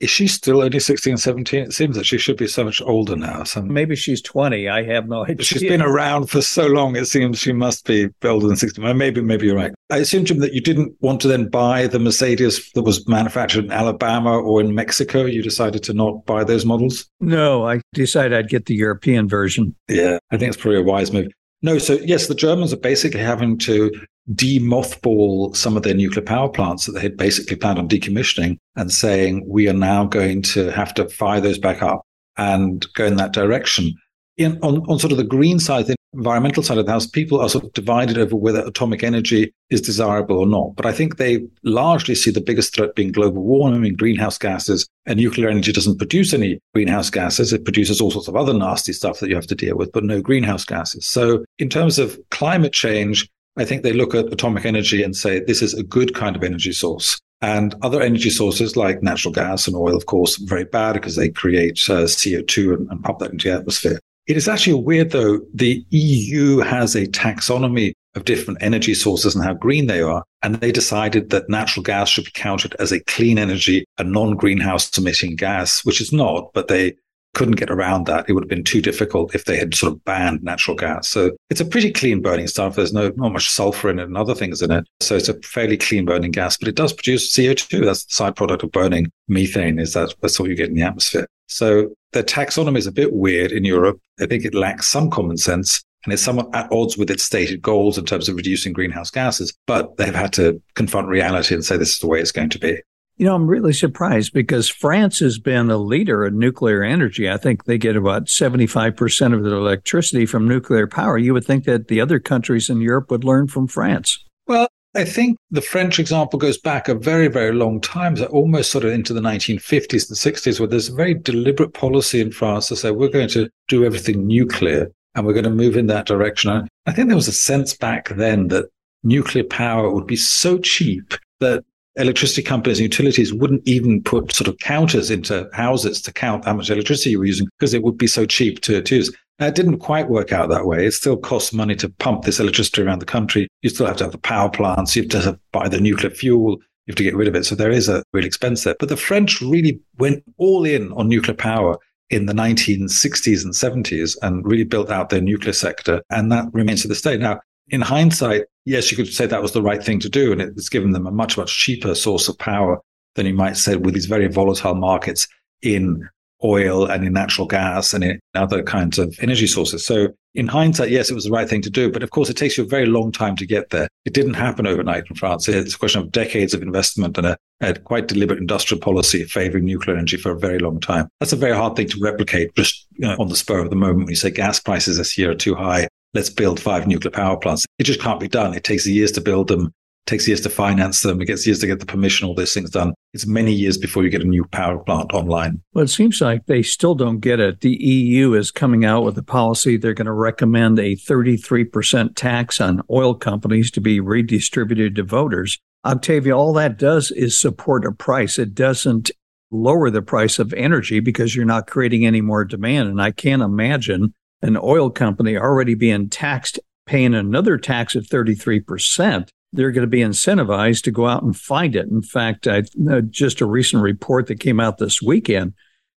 is she still only 16, 17? It seems that she should be so much older now. So Maybe she's 20. I have no idea. She's been around for so long, it seems she must be older than 16. Maybe, maybe you're right. I assume, Jim, that you didn't want to then buy the Mercedes that was manufactured in Alabama or in Mexico. You decided to not buy those models? No, I decided I'd get the European version. Yeah, I think it's probably a wise move. No, so yes, the Germans are basically having to demothball some of their nuclear power plants that they had basically planned on decommissioning and saying, we are now going to have to fire those back up and go in that direction. In, on, on sort of the green side, the environmental side of the house, people are sort of divided over whether atomic energy is desirable or not. But I think they largely see the biggest threat being global warming, greenhouse gases, and nuclear energy doesn't produce any greenhouse gases. It produces all sorts of other nasty stuff that you have to deal with, but no greenhouse gases. So in terms of climate change, I think they look at atomic energy and say this is a good kind of energy source. And other energy sources like natural gas and oil, of course, very bad because they create uh, CO2 and, and pump that into the atmosphere. It is actually weird, though. The EU has a taxonomy of different energy sources and how green they are. And they decided that natural gas should be counted as a clean energy, a non greenhouse emitting gas, which is not, but they couldn't get around that. It would have been too difficult if they had sort of banned natural gas. So it's a pretty clean burning stuff. There's no not much sulfur in it and other things in it. So it's a fairly clean burning gas, but it does produce CO2. That's the side product of burning methane is that that's what you get in the atmosphere. So the taxonomy is a bit weird in Europe. I think it lacks some common sense and it's somewhat at odds with its stated goals in terms of reducing greenhouse gases, but they've had to confront reality and say this is the way it's going to be. You know, I'm really surprised because France has been a leader in nuclear energy. I think they get about 75% of their electricity from nuclear power. You would think that the other countries in Europe would learn from France. Well, I think the French example goes back a very, very long time, almost sort of into the 1950s and 60s, where there's a very deliberate policy in France to say we're going to do everything nuclear and we're going to move in that direction. I think there was a sense back then that nuclear power would be so cheap that electricity companies and utilities wouldn't even put sort of counters into houses to count how much electricity you were using because it would be so cheap to, to use. Now, it didn't quite work out that way. It still costs money to pump this electricity around the country. You still have to have the power plants. You have to buy the nuclear fuel. You have to get rid of it. So there is a real expense there. But the French really went all in on nuclear power in the 1960s and 70s and really built out their nuclear sector. And that remains to this day. Now, in hindsight, yes, you could say that was the right thing to do. And it's given them a much, much cheaper source of power than you might say with these very volatile markets in oil and in natural gas and in other kinds of energy sources. So in hindsight, yes, it was the right thing to do. But of course, it takes you a very long time to get there. It didn't happen overnight in France. It's a question of decades of investment and a, a quite deliberate industrial policy favoring nuclear energy for a very long time. That's a very hard thing to replicate just you know, on the spur of the moment when you say gas prices this year are too high let's build five nuclear power plants. It just can't be done. It takes years to build them, it takes years to finance them, it gets years to get the permission, all those things done. It's many years before you get a new power plant online. Well, it seems like they still don't get it. The EU is coming out with a policy. They're going to recommend a 33% tax on oil companies to be redistributed to voters. Octavio, all that does is support a price. It doesn't lower the price of energy because you're not creating any more demand. And I can't imagine an oil company already being taxed, paying another tax of 33%, they're going to be incentivized to go out and find it. In fact, I, uh, just a recent report that came out this weekend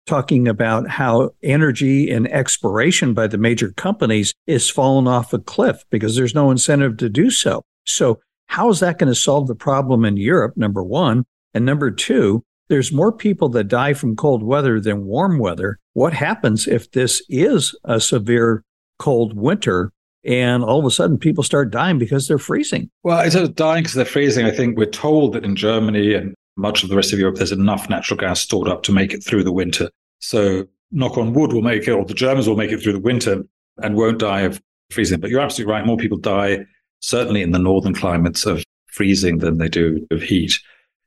talking about how energy and exploration by the major companies is falling off a cliff because there's no incentive to do so. So how is that going to solve the problem in Europe? Number one. And number two, there's more people that die from cold weather than warm weather. What happens if this is a severe cold winter and all of a sudden people start dying because they're freezing? Well, instead of dying because they're freezing, I think we're told that in Germany and much of the rest of Europe, there's enough natural gas stored up to make it through the winter. So knock on wood, will make it, or the Germans will make it through the winter and won't die of freezing. But you're absolutely right. More people die, certainly in the northern climates, of freezing than they do of heat.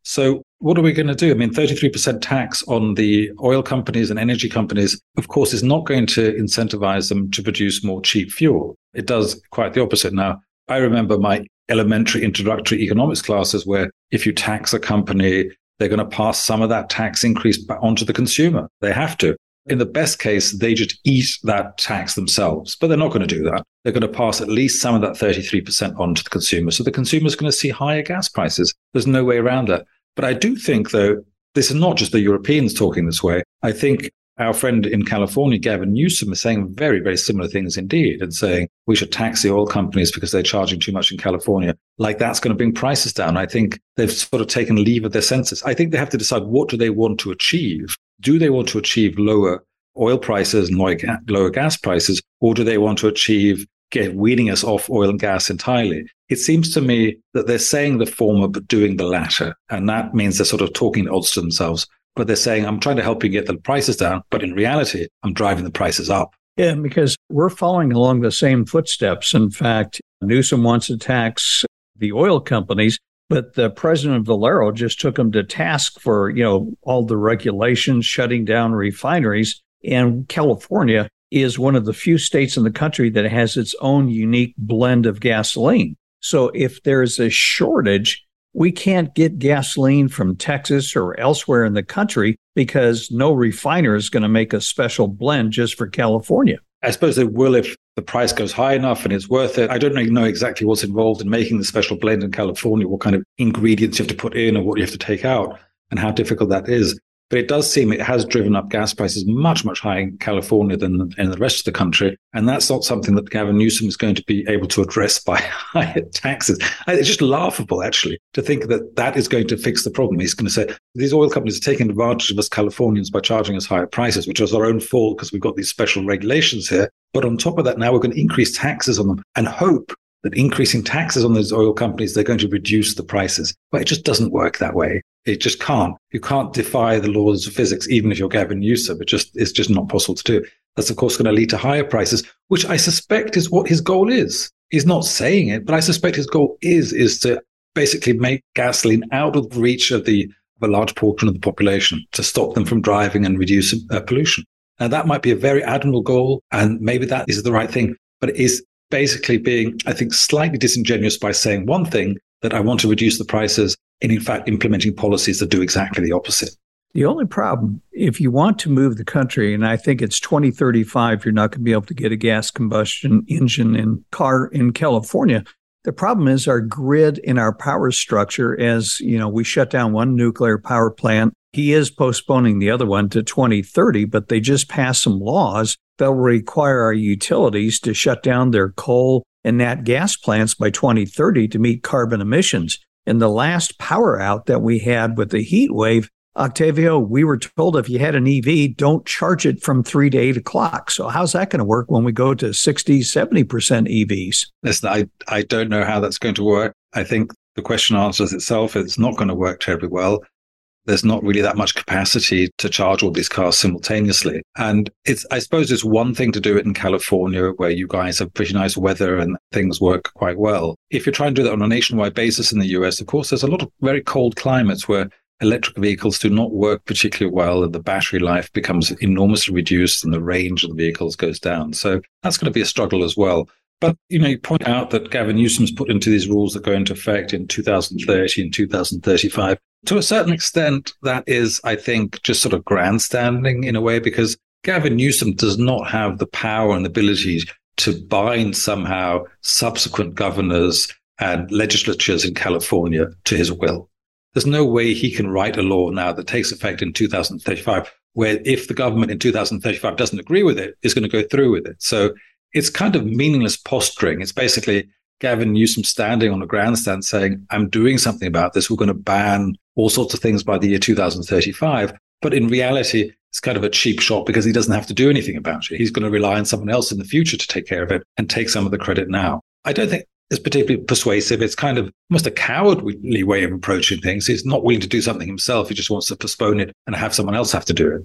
So what are we going to do? I mean, 33% tax on the oil companies and energy companies, of course, is not going to incentivize them to produce more cheap fuel. It does quite the opposite. Now, I remember my elementary introductory economics classes where if you tax a company, they're going to pass some of that tax increase onto the consumer. They have to. In the best case, they just eat that tax themselves, but they're not going to do that. They're going to pass at least some of that 33% on to the consumer. So the consumer is going to see higher gas prices. There's no way around that. But I do think, though, this is not just the Europeans talking this way. I think our friend in California, Gavin Newsom, is saying very, very similar things indeed and saying we should tax the oil companies because they're charging too much in California. Like that's going to bring prices down. I think they've sort of taken leave of their senses. I think they have to decide what do they want to achieve do they want to achieve lower oil prices and lower gas prices, or do they want to achieve get weaning us off oil and gas entirely? It seems to me that they're saying the former but doing the latter, and that means they're sort of talking odds to themselves. But they're saying, "I'm trying to help you get the prices down," but in reality, I'm driving the prices up. Yeah, because we're following along the same footsteps. In fact, Newsom wants to tax the oil companies but the president of Valero just took him to task for, you know, all the regulations shutting down refineries. And California is one of the few states in the country that has its own unique blend of gasoline. So if there's a shortage, we can't get gasoline from Texas or elsewhere in the country because no refiner is going to make a special blend just for California. I suppose they will if the price goes high enough and it's worth it. I don't really know exactly what's involved in making the special blend in California, what kind of ingredients you have to put in or what you have to take out and how difficult that is. But it does seem it has driven up gas prices much, much higher in California than in the rest of the country. And that's not something that Gavin Newsom is going to be able to address by [LAUGHS] higher taxes. It's just laughable, actually, to think that that is going to fix the problem. He's going to say these oil companies are taking advantage of us Californians by charging us higher prices, which is our own fault because we've got these special regulations here. But on top of that, now we're going to increase taxes on them and hope that increasing taxes on those oil companies, they're going to reduce the prices. But it just doesn't work that way. It just can't. You can't defy the laws of physics, even if you're Gavin Newsom. It just, it's just not possible to do. That's of course going to lead to higher prices, which I suspect is what his goal is. He's not saying it, but I suspect his goal is, is to basically make gasoline out of reach of the, of a large portion of the population to stop them from driving and reduce uh, pollution. Now that might be a very admirable goal, and maybe that is the right thing, but it is basically being, I think, slightly disingenuous by saying one thing that I want to reduce the prices and in fact implementing policies that do exactly the opposite. The only problem, if you want to move the country, and I think it's 2035, you're not going to be able to get a gas combustion engine in car in California. The problem is our grid and our power structure. As you know, we shut down one nuclear power plant. He is postponing the other one to 2030, but they just passed some laws that will require our utilities to shut down their coal and nat gas plants by 2030 to meet carbon emissions. In the last power out that we had with the heat wave, Octavio, we were told if you had an EV, don't charge it from three to eight o'clock. So how's that going to work when we go to 60, 70% EVs? Listen, I, I don't know how that's going to work. I think the question answers itself. It's not going to work terribly well there's not really that much capacity to charge all these cars simultaneously. And it's, I suppose it's one thing to do it in California where you guys have pretty nice weather and things work quite well. If you're trying to do that on a nationwide basis in the US, of course, there's a lot of very cold climates where electric vehicles do not work particularly well and the battery life becomes enormously reduced and the range of the vehicles goes down. So that's going to be a struggle as well. But you know, you point out that Gavin Newsom's put into these rules that go into effect in 2030 and 2035. To a certain extent, that is, I think, just sort of grandstanding in a way, because Gavin Newsom does not have the power and the ability to bind somehow subsequent governors and legislatures in California to his will. There's no way he can write a law now that takes effect in 2035, where if the government in 2035 doesn't agree with it, is going to go through with it. So it's kind of meaningless posturing. It's basically Gavin Newsom standing on a grandstand saying, I'm doing something about this. We're going to ban all sorts of things by the year 2035. But in reality, it's kind of a cheap shot because he doesn't have to do anything about it. He's going to rely on someone else in the future to take care of it and take some of the credit now. I don't think it's particularly persuasive. It's kind of almost a cowardly way of approaching things. He's not willing to do something himself. He just wants to postpone it and have someone else have to do it.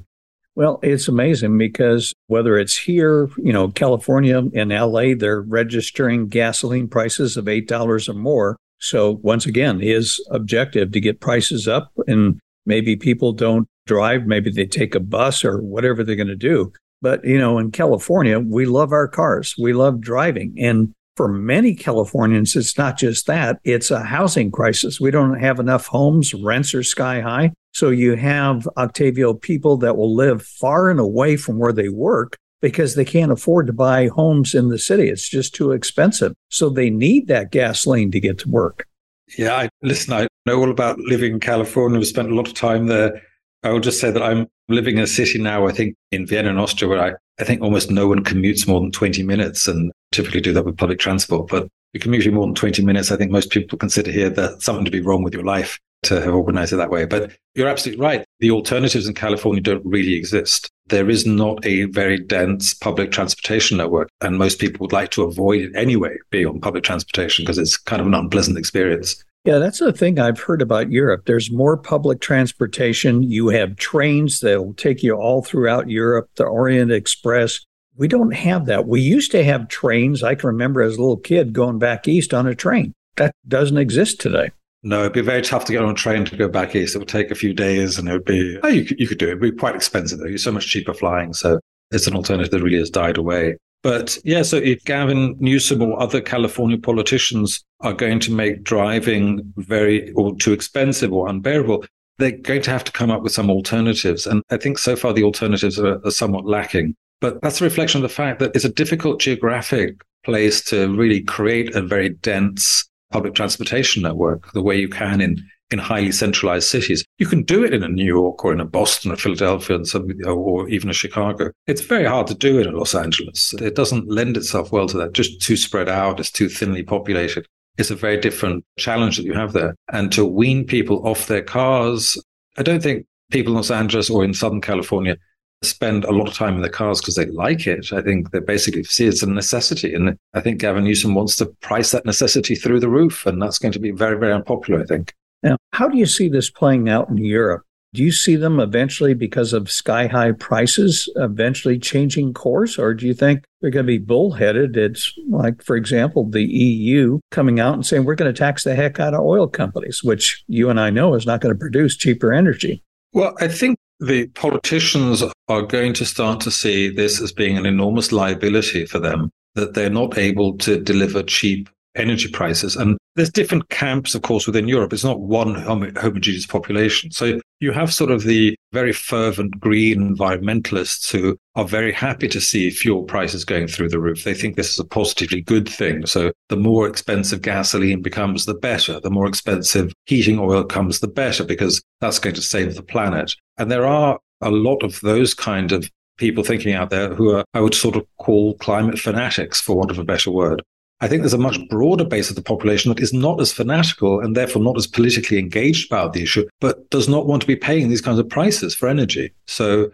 Well, it's amazing because whether it's here, you know, California and LA, they're registering gasoline prices of $8 or more. So once again, his objective to get prices up and maybe people don't drive, maybe they take a bus or whatever they're going to do. But, you know, in California, we love our cars. We love driving. And for many Californians, it's not just that, it's a housing crisis. We don't have enough homes, rents are sky high. So you have Octavio people that will live far and away from where they work because they can't afford to buy homes in the city. It's just too expensive. So they need that gasoline to get to work. Yeah, I, listen, I know all about living in California. We've spent a lot of time there. I will just say that I'm living in a city now, I think in Vienna and Austria, where I, I think almost no one commutes more than 20 minutes and typically do that with public transport. But if you're commuting more than 20 minutes, I think most people consider here that something to be wrong with your life to have organized it that way. But you're absolutely right. The alternatives in California don't really exist. There is not a very dense public transportation network. And most people would like to avoid it anyway, being on public transportation, because it's kind of an unpleasant experience. Yeah, that's the thing I've heard about Europe. There's more public transportation. You have trains that will take you all throughout Europe, the Orient Express. We don't have that. We used to have trains. I can remember as a little kid going back east on a train. That doesn't exist today. No, it'd be very tough to get on a train to go back east. It would take a few days and it would be, oh, you could, you could do it. It'd be quite expensive though. You're so much cheaper flying. So it's an alternative that really has died away. But yeah, so if Gavin Newsom or other California politicians are going to make driving very or too expensive or unbearable, they're going to have to come up with some alternatives. And I think so far the alternatives are, are somewhat lacking. But that's a reflection of the fact that it's a difficult geographic place to really create a very dense public transportation network the way you can in in highly centralized cities. You can do it in a New York or in a Boston or Philadelphia and some, or even a Chicago. It's very hard to do it in Los Angeles. It doesn't lend itself well to that. Just too spread out. It's too thinly populated. It's a very different challenge that you have there. And to wean people off their cars, I don't think people in Los Angeles or in Southern California spend a lot of time in the cars because they like it. I think they basically see it's a necessity. And I think Gavin Newsom wants to price that necessity through the roof. And that's going to be very, very unpopular, I think. Now, how do you see this playing out in Europe? Do you see them eventually, because of sky high prices, eventually changing course? Or do you think they're going to be bullheaded? It's like, for example, the EU coming out and saying, we're going to tax the heck out of oil companies, which you and I know is not going to produce cheaper energy. Well, I think the politicians are going to start to see this as being an enormous liability for them, that they're not able to deliver cheap energy prices. And there's different camps, of course, within Europe. It's not one homogeneous population. So you have sort of the very fervent green environmentalists who are very happy to see fuel prices going through the roof. They think this is a positively good thing. So the more expensive gasoline becomes, the better. The more expensive heating oil comes, the better, because that's going to save the planet. And there are a lot of those kind of people thinking out there who are, I would sort of call climate fanatics, for want of a better word. I think there's a much broader base of the population that is not as fanatical and therefore not as politically engaged about the issue, but does not want to be paying these kinds of prices for energy. So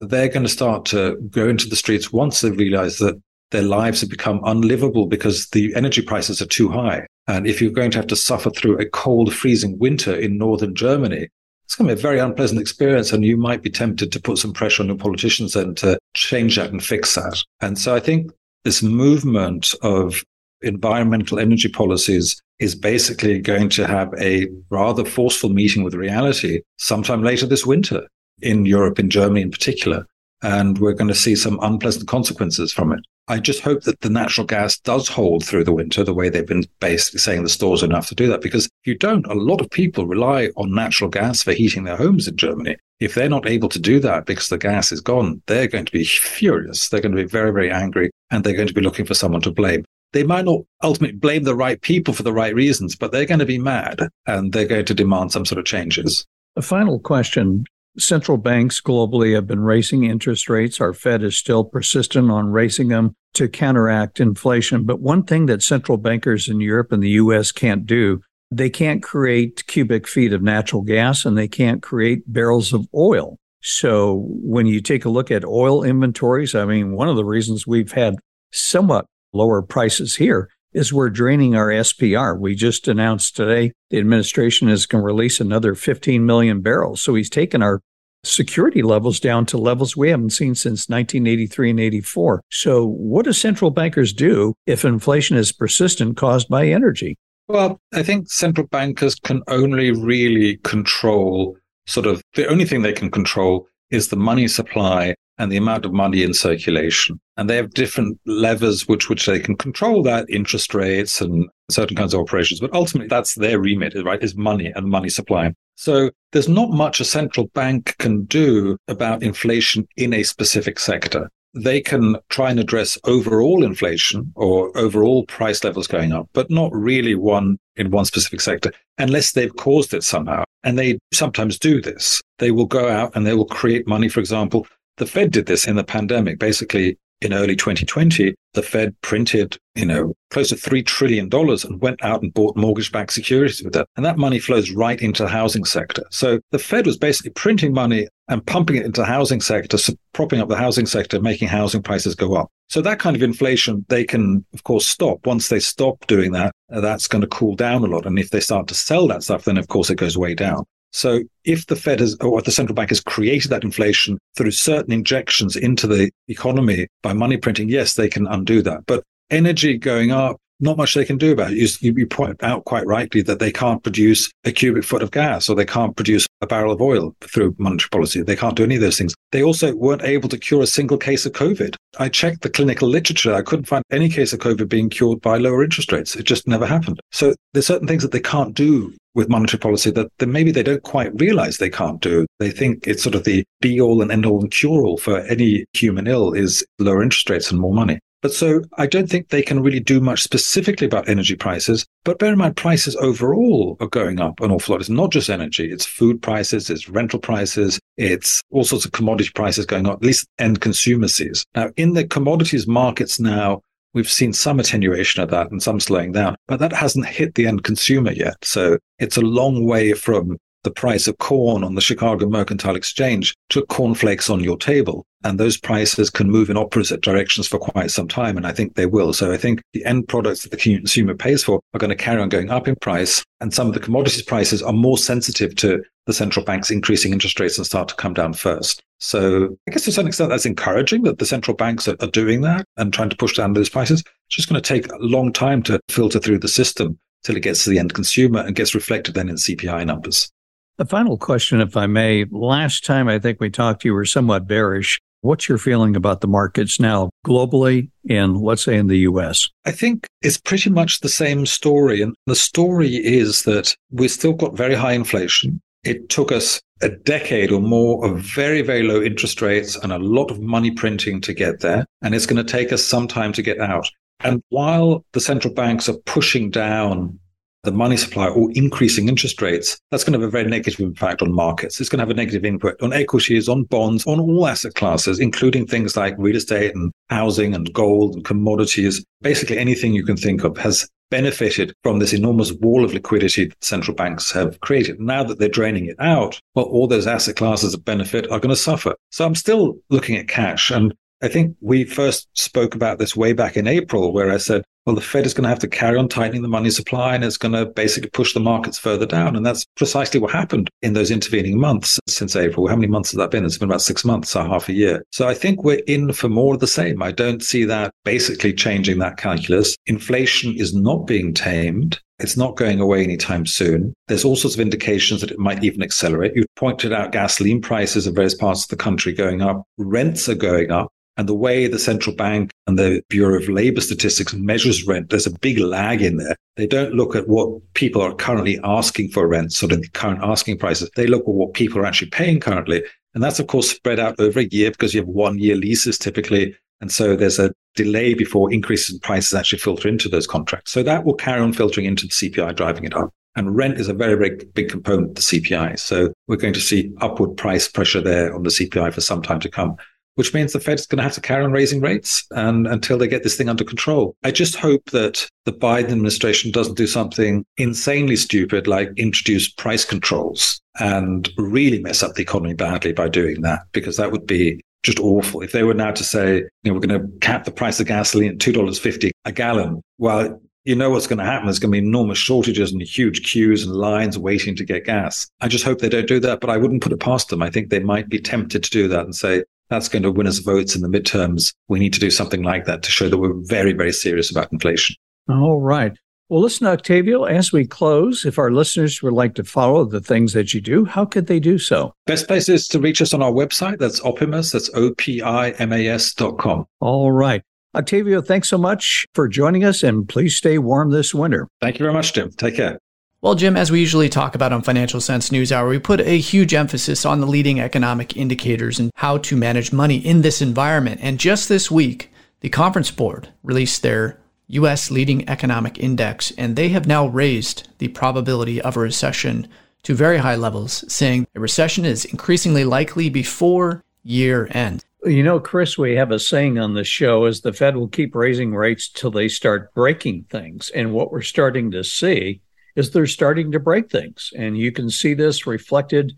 they're going to start to go into the streets once they realize that their lives have become unlivable because the energy prices are too high. And if you're going to have to suffer through a cold, freezing winter in northern Germany, it's going to be a very unpleasant experience. And you might be tempted to put some pressure on your politicians and to change that and fix that. And so I think this movement of environmental energy policies is basically going to have a rather forceful meeting with reality sometime later this winter in Europe, in Germany in particular. And we're going to see some unpleasant consequences from it. I just hope that the natural gas does hold through the winter the way they've been basically saying the stores are enough to do that. Because if you don't, a lot of people rely on natural gas for heating their homes in Germany. If they're not able to do that because the gas is gone, they're going to be furious. They're going to be very, very angry and they're going to be looking for someone to blame they might not ultimately blame the right people for the right reasons, but they're going to be mad and they're going to demand some sort of changes. A final question. Central banks globally have been raising interest rates. Our Fed is still persistent on raising them to counteract inflation. But one thing that central bankers in Europe and the US can't do, they can't create cubic feet of natural gas and they can't create barrels of oil. So when you take a look at oil inventories, I mean, one of the reasons we've had somewhat lower prices here is we're draining our SPR. We just announced today the administration is going to release another 15 million barrels. So he's taken our security levels down to levels we haven't seen since 1983 and 84. So, what do central bankers do if inflation is persistent caused by energy? Well, I think central bankers can only really control sort of the only thing they can control is the money supply and the amount of money in circulation. And they have different levers which which they can control that interest rates and certain kinds of operations. But ultimately that's their remit, right? Is money and money supply. So there's not much a central bank can do about inflation in a specific sector. They can try and address overall inflation or overall price levels going up, but not really one in one specific sector unless they've caused it somehow. And they sometimes do this. They will go out and they will create money, for example, the Fed did this in the pandemic. Basically, in early 2020, the Fed printed, you know, close to $3 trillion and went out and bought mortgage backed securities with that. And that money flows right into the housing sector. So the Fed was basically printing money and pumping it into the housing sector, propping up the housing sector, making housing prices go up. So that kind of inflation, they can, of course, stop. Once they stop doing that, that's going to cool down a lot. And if they start to sell that stuff, then of course it goes way down. So if the Fed has, or the central bank has created that inflation through certain injections into the economy by money printing, yes, they can undo that. But energy going up, not much they can do about it. You, you point out quite rightly that they can't produce a cubic foot of gas or they can't produce a barrel of oil through monetary policy. They can't do any of those things. They also weren't able to cure a single case of COVID. I checked the clinical literature. I couldn't find any case of COVID being cured by lower interest rates. It just never happened. So there's certain things that they can't do with monetary policy that, maybe they don't quite realize they can't do. They think it's sort of the be all and end all and cure all for any human ill is lower interest rates and more money. But so I don't think they can really do much specifically about energy prices. But bear in mind, prices overall are going up an awful lot. It's not just energy, it's food prices, it's rental prices, it's all sorts of commodity prices going up, at least end consumer sees. Now, in the commodities markets now, We've seen some attenuation of that and some slowing down, but that hasn't hit the end consumer yet. So it's a long way from the price of corn on the Chicago Mercantile Exchange to cornflakes on your table. And those prices can move in opposite directions for quite some time. And I think they will. So I think the end products that the consumer pays for are going to carry on going up in price. And some of the commodities prices are more sensitive to the central bank's increasing interest rates and start to come down first. So I guess to some extent that's encouraging that the central banks are, are doing that and trying to push down those prices. It's just going to take a long time to filter through the system till it gets to the end consumer and gets reflected then in CPI numbers. The final question, if I may. Last time I think we talked, you were somewhat bearish. What's your feeling about the markets now globally and let's say in the US? I think it's pretty much the same story. And the story is that we've still got very high inflation. It took us a decade or more of very, very low interest rates and a lot of money printing to get there. And it's going to take us some time to get out. And while the central banks are pushing down the money supply or increasing interest rates, that's going to have a very negative impact on markets. It's going to have a negative input on equities, on bonds, on all asset classes, including things like real estate and housing and gold and commodities. Basically, anything you can think of has benefited from this enormous wall of liquidity that central banks have created. Now that they're draining it out, well, all those asset classes of benefit are going to suffer. So I'm still looking at cash. And I think we first spoke about this way back in April, where I said, well, the Fed is going to have to carry on tightening the money supply and it's going to basically push the markets further down. And that's precisely what happened in those intervening months since April. How many months has that been? It's been about six months, so half a year. So I think we're in for more of the same. I don't see that basically changing that calculus. Inflation is not being tamed. It's not going away anytime soon. There's all sorts of indications that it might even accelerate. You pointed out gasoline prices in various parts of the country going up. Rents are going up. And the way the central bank and the Bureau of Labor Statistics measures rent, there's a big lag in there. They don't look at what people are currently asking for rent, sort of current asking prices. They look at what people are actually paying currently. And that's, of course, spread out over a year because you have one year leases typically. And so there's a delay before increases in prices actually filter into those contracts. So that will carry on filtering into the CPI, driving it up. And rent is a very, very big component of the CPI. So we're going to see upward price pressure there on the CPI for some time to come which means the Fed's going to have to carry on raising rates and until they get this thing under control. I just hope that the Biden administration doesn't do something insanely stupid like introduce price controls and really mess up the economy badly by doing that, because that would be just awful. If they were now to say, you know, we're going to cap the price of gasoline at $2.50 a gallon, well, you know what's going to happen. There's going to be enormous shortages and huge queues and lines waiting to get gas. I just hope they don't do that, but I wouldn't put it past them. I think they might be tempted to do that and say, that's going to win us votes in the midterms. We need to do something like that to show that we're very, very serious about inflation. All right. Well, listen, Octavio, as we close, if our listeners would like to follow the things that you do, how could they do so? Best place is to reach us on our website. That's Opimas. That's O-P-I-M-A-S dot com. All right. Octavio, thanks so much for joining us and please stay warm this winter. Thank you very much, Jim. Take care. Well, Jim, as we usually talk about on Financial Sense News Hour, we put a huge emphasis on the leading economic indicators and how to manage money in this environment. And just this week, the Conference Board released their U.S. leading economic index, and they have now raised the probability of a recession to very high levels, saying a recession is increasingly likely before year end. You know, Chris, we have a saying on the show is the Fed will keep raising rates till they start breaking things. And what we're starting to see is they're starting to break things. And you can see this reflected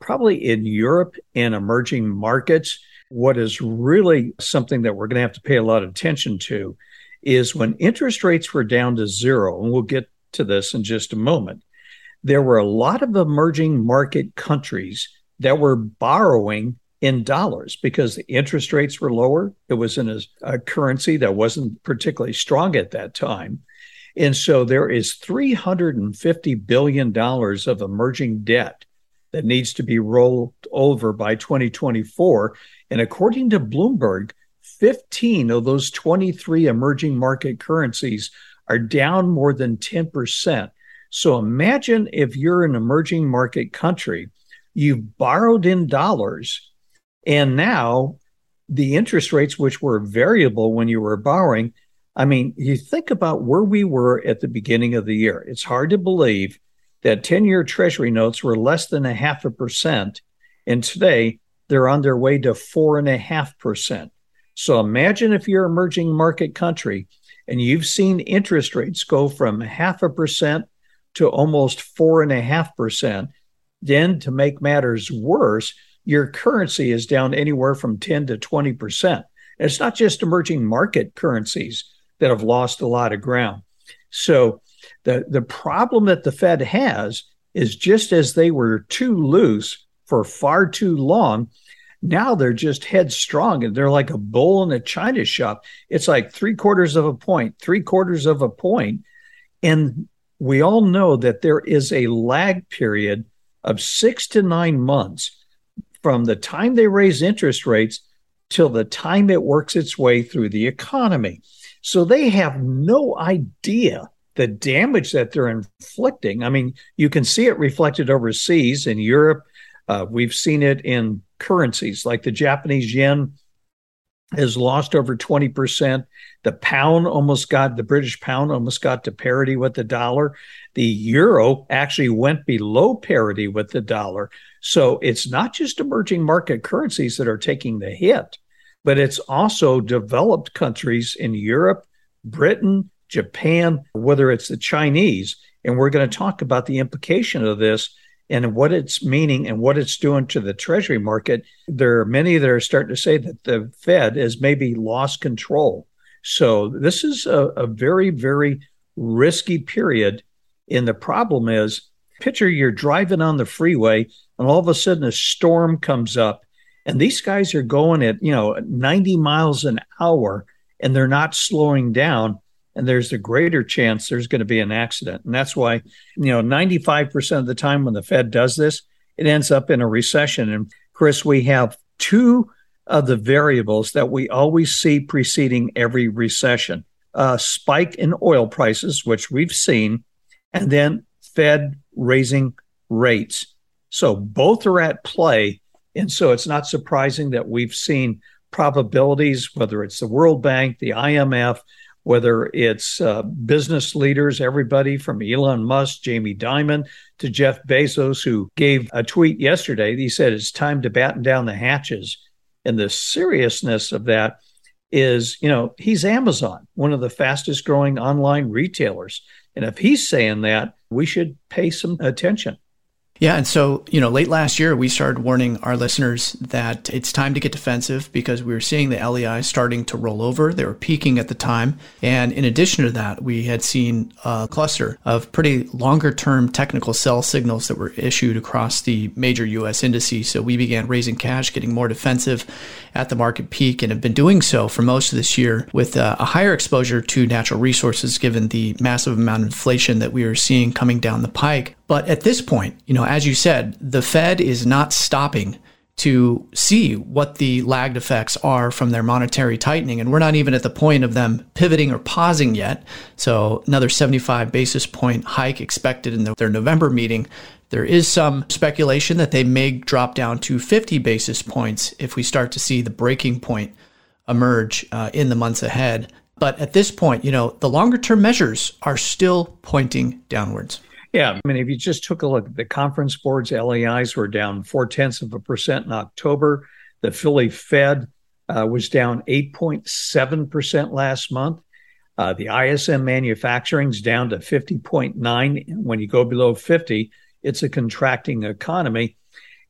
probably in Europe and emerging markets. What is really something that we're going to have to pay a lot of attention to is when interest rates were down to zero, and we'll get to this in just a moment, there were a lot of emerging market countries that were borrowing in dollars because the interest rates were lower. It was in a, a, currency that wasn't particularly strong at that time. And so there is $350 billion of emerging debt that needs to be rolled over by 2024. And according to Bloomberg, 15 of those 23 emerging market currencies are down more than 10%. So imagine if you're an emerging market country, you've borrowed in dollars, and now the interest rates, which were variable when you were borrowing, I mean, you think about where we were at the beginning of the year. It's hard to believe that 10 year treasury notes were less than a half a percent. And today they're on their way to four and a half percent. So imagine if you're an emerging market country and you've seen interest rates go from half a percent to almost four and a half percent. Then, to make matters worse, your currency is down anywhere from 10 to 20 percent. It's not just emerging market currencies that have lost a lot of ground. So, the, the problem that the Fed has is just as they were too loose for far too long, now they're just headstrong and they're like a bull in a china shop. It's like three quarters of a point, three quarters of a point. And we all know that there is a lag period of six to nine months from the time they raise interest rates till the time it works its way through the economy. So they have no idea the damage that they're inflicting. I mean, you can see it reflected overseas in Europe. Uh, we've seen it in currencies like the Japanese yen has lost over 20%. The pound almost got, the British pound almost got to parity with the dollar. The euro actually went below parity with the dollar. So it's not just emerging market currencies that are taking the hit, but it's also developed countries in Europe, Britain, Japan, whether it's the Chinese. And we're going to talk about the implication of this and what it's meaning and what it's doing to the treasury market, there are many that are starting to say that the Fed has maybe lost control. So this is a, a very, very risky period. And the problem is, picture you're driving on the freeway and all of a sudden a storm comes up and these guys are going at, you know, 90 miles an hour and they're not slowing down and there's a greater chance there's going to be an accident. And that's why, you know, 95% of the time when the Fed does this, it ends up in a recession. And Chris, we have two of the variables that we always see preceding every recession a spike in oil prices, which we've seen, and then Fed raising rates. So both are at play. And so it's not surprising that we've seen probabilities, whether it's the World Bank, the IMF, whether it's uh, business leaders, everybody from Elon Musk, Jamie Dimon to Jeff Bezos, who gave a tweet yesterday. He said it's time to batten down the hatches. And the seriousness of that is, you know, he's Amazon, one of the fastest growing online retailers. And if he's saying that, we should pay some attention. Yeah. And so, you know, late last year, we started warning our listeners that it's time to get defensive because we were seeing the LEI starting to roll over. They were peaking at the time. And in addition to that, we had seen a cluster of pretty longer term technical sell signals that were issued across the major U.S. indices. So we began raising cash, getting more defensive at the market peak, and have been doing so for most of this year with uh, a higher exposure to natural resources given the massive amount of inflation that we are seeing coming down the pike. But at this point, you know, as you said, the Fed is not stopping to see what the lagged effects are from their monetary tightening. And we're not even at the point of them pivoting or pausing yet. So, another 75 basis point hike expected in the, their November meeting. There is some speculation that they may drop down to 50 basis points if we start to see the breaking point emerge uh, in the months ahead. But at this point, you know, the longer term measures are still pointing downwards. Yeah, I mean, if you just took a look at the conference boards, LEIs were down four tenths of a percent in October. The Philly Fed uh, was down 8.7% last month. Uh, the ISM manufacturing's down to 50.9. When you go below 50, it's a contracting economy.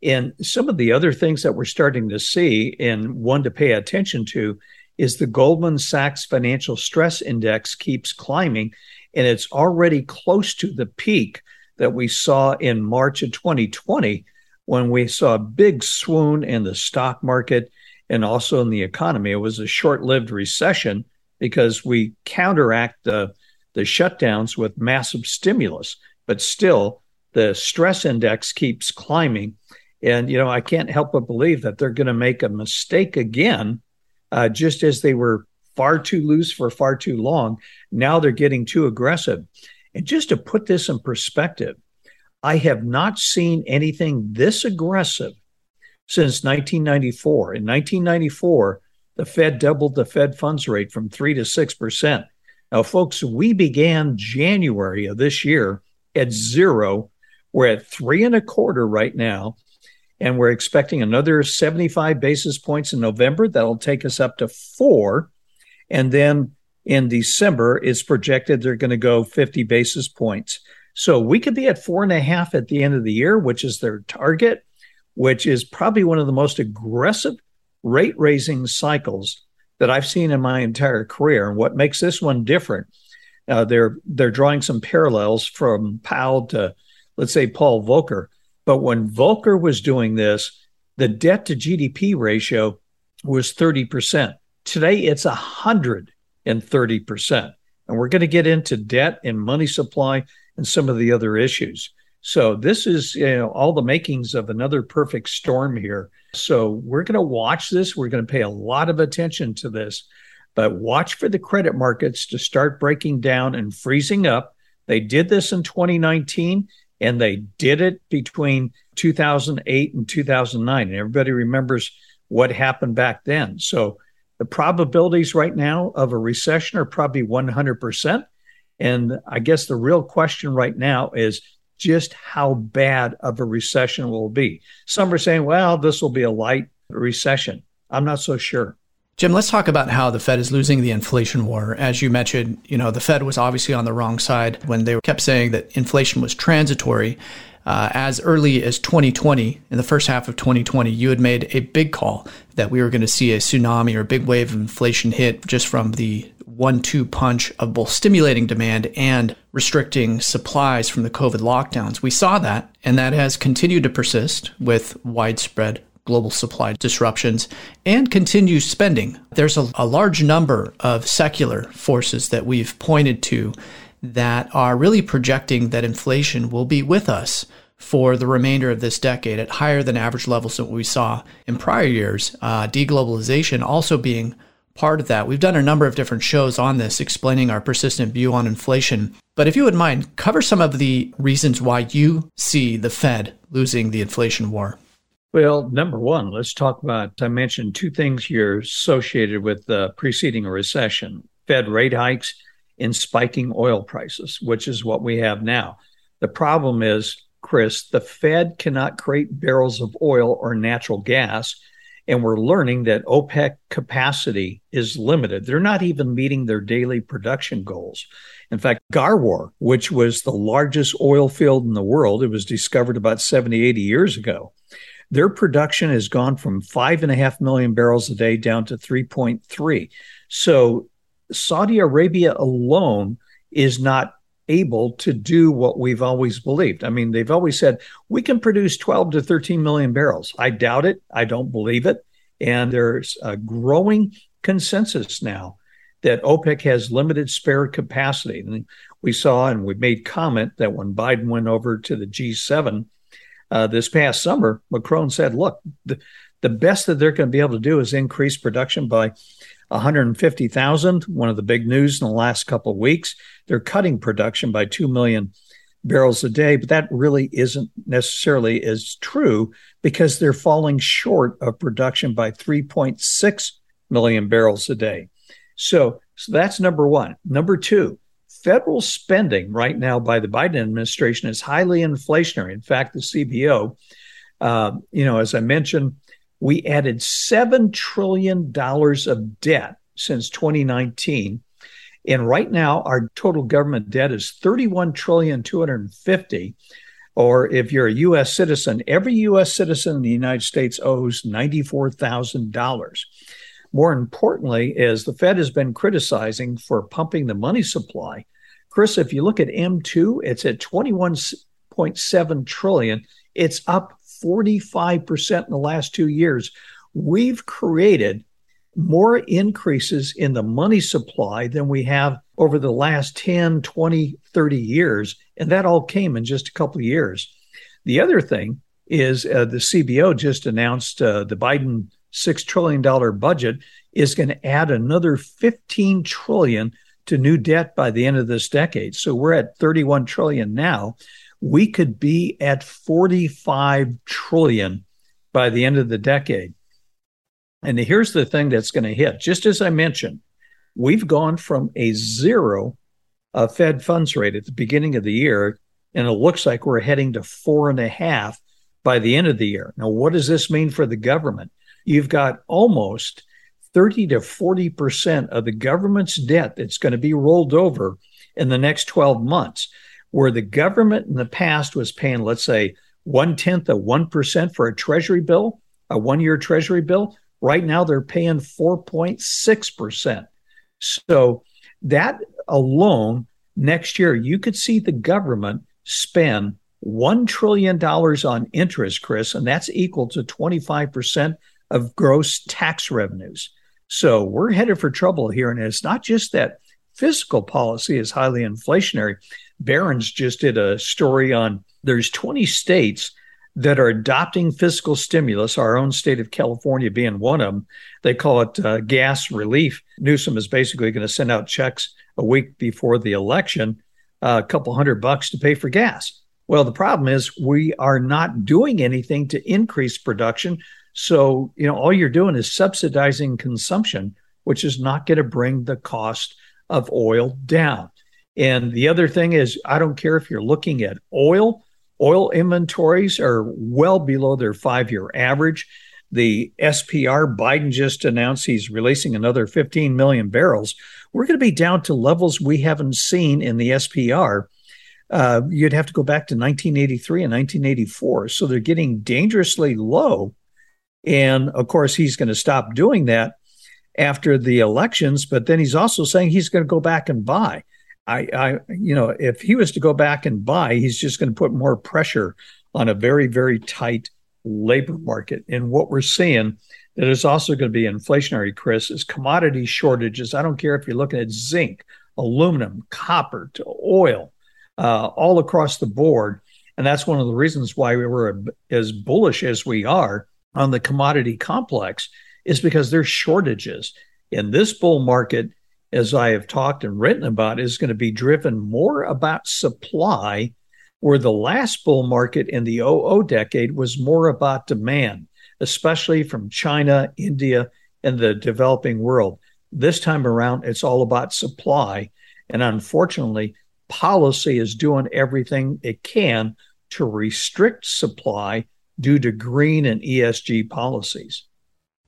And some of the other things that we're starting to see, and one to pay attention to, is the Goldman Sachs Financial Stress Index keeps climbing and it's already close to the peak that we saw in March of 2020 when we saw a big swoon in the stock market and also in the economy. It was a short lived recession because we counteract the, the shutdowns with massive stimulus, but still the stress index keeps climbing. And, you know, I can't help but believe that they're going to make a mistake again, uh, just as they were far too loose for far too long. Now they're getting too aggressive. And just to put this in perspective, I have not seen anything this aggressive since 1994. In 1994, the Fed doubled the Fed funds rate from 3 to 6%. Now, folks, we began January of this year at zero. We're at three and a quarter right now, and we're expecting another 75 basis points in November. That'll take us up to four. And then in December, it's projected they're going to go 50 basis points. So we could be at four and a half at the end of the year, which is their target, which is probably one of the most aggressive rate raising cycles that I've seen in my entire career. And what makes this one different, uh, they're they're drawing some parallels from Powell to, let's say, Paul Volcker. But when Volcker was doing this, the debt to GDP ratio was 30%. Today, it's 130%. And we're going to get into debt and money supply and some of the other issues. So this is you know all the makings of another perfect storm here. So we're going to watch this. We're going to pay a lot of attention to this, but watch for the credit markets to start breaking down and freezing up. They did this in 2019 and they did it between 2008 and 2009 and everybody remembers what happened back then. So the probabilities right now of a recession are probably 100%. And I guess the real question right now is just how bad of a recession will be. Some are saying, well, this will be a light recession. I'm not so sure. Jim, let's talk about how the Fed is losing the inflation war. As you mentioned, you know, the Fed was obviously on the wrong side when they kept saying that inflation was transitory. Uh, as early as 2020, in the first half of 2020, you had made a big call that we were going to see a tsunami or a big wave of inflation hit just from the one two punch of both stimulating demand and restricting supplies from the COVID lockdowns. We saw that, and that has continued to persist with widespread global supply disruptions and continued spending. There's a, a large number of secular forces that we've pointed to that are really projecting that inflation will be with us for the remainder of this decade at higher than average levels that we saw in prior years. Uh, deglobalization also being part of that. We've done a number of different shows on this explaining our persistent view on inflation. But if you would mind, cover some of the reasons why you see the Fed losing the inflation war. Well, number one, let's talk about. I mentioned two things here associated with uh, preceding recession Fed rate hikes in spiking oil prices, which is what we have now. The problem is, Chris, the Fed cannot create barrels of oil or natural gas. And we're learning that OPEC capacity is limited. They're not even meeting their daily production goals. In fact, Ghawar, which was the largest oil field in the world, it was discovered about 70, 80 years ago. Their production has gone from five and a half million barrels a day down to 3.3. So Saudi Arabia alone is not able to do what we've always believed. I mean, they've always said we can produce 12 to 13 million barrels. I doubt it. I don't believe it. And there's a growing consensus now that OPEC has limited spare capacity. And we saw and we made comment that when Biden went over to the G7 uh, this past summer, Macron said, look, the, the best that they're going to be able to do is increase production by 150,000. One of the big news in the last couple of weeks. They're cutting production by 2 million barrels a day, but that really isn't necessarily as true because they're falling short of production by 3.6 million barrels a day. So, so that's number one. Number two, federal spending right now by the Biden administration is highly inflationary. In fact, the CBO, uh, you know, as I mentioned, we added $7 trillion of debt since 2019. And right now, our total government debt is 31 trillion 250. Or if you're a U.S. citizen, every U.S. citizen in the United States owes $94,000. More importantly, is the Fed has been criticizing for pumping the money supply. Chris, if you look at M2, it's at 21.7 trillion. It's up 45% in the last two years. We've created more increases in the money supply than we have over the last 10, 20, 30 years. And that all came in just a couple of years. The other thing is uh, the CBO just announced uh, the Biden $6 trillion budget is going to add another 15 trillion to new debt by the end of this decade. So we're at 31 trillion now we could be at 45 trillion by the end of the decade. And here's the thing that's going to hit. Just as I mentioned, we've gone from a zero uh, Fed funds rate at the beginning of the year, and it looks like we're heading to four and a half by the end of the year. Now, what does this mean for the government? You've got almost 30 to 40% of the government's debt that's going to be rolled over in the next 12 months where the government in the past was paying, let's say, one tenth of 1% for a treasury bill, a one year treasury bill, right now they're paying 4.6%. So that alone, next year, you could see the government spend $1 trillion on interest, Chris, and that's equal to 25% of gross tax revenues. So we're headed for trouble here. And it's not just that fiscal policy is highly inflationary. Barron's just did a story on there's 20 states that are adopting fiscal stimulus, our own state of California being one of them. They call it uh, gas relief. Newsom is basically going to send out checks a week before the election, uh, a couple hundred bucks to pay for gas. Well, the problem is we are not doing anything to increase production. So, you know, all you're doing is subsidizing consumption, which is not going to bring the cost of oil down. And the other thing is, I don't care if you're looking at oil, oil inventories are well below their five year average. The SPR, Biden just announced he's releasing another 15 million barrels. We're going to be down to levels we haven't seen in the SPR. Uh, you'd have to go back to 1983 and 1984. So they're getting dangerously low. And of course, he's going to stop doing that after the elections, but then he's also saying he's going to go back and buy. I, I, you know, if he was to go back and buy, he's just going to put more pressure on a very, very tight labor market. And what we're seeing that is also going to be inflationary, Chris, is commodity shortages. I don't care if you're looking at zinc, aluminum, copper, to oil, uh, all across the board. And that's one of the reasons why we were as bullish as we are on the commodity complex is because there's shortages. In this bull market, as I have talked and written about, is going to be driven more about supply, where the last bull market in the 00 decade was more about demand, especially from China, India, and the developing world. This time around, it's all about supply. And unfortunately, policy is doing everything it can to restrict supply due to green and ESG policies.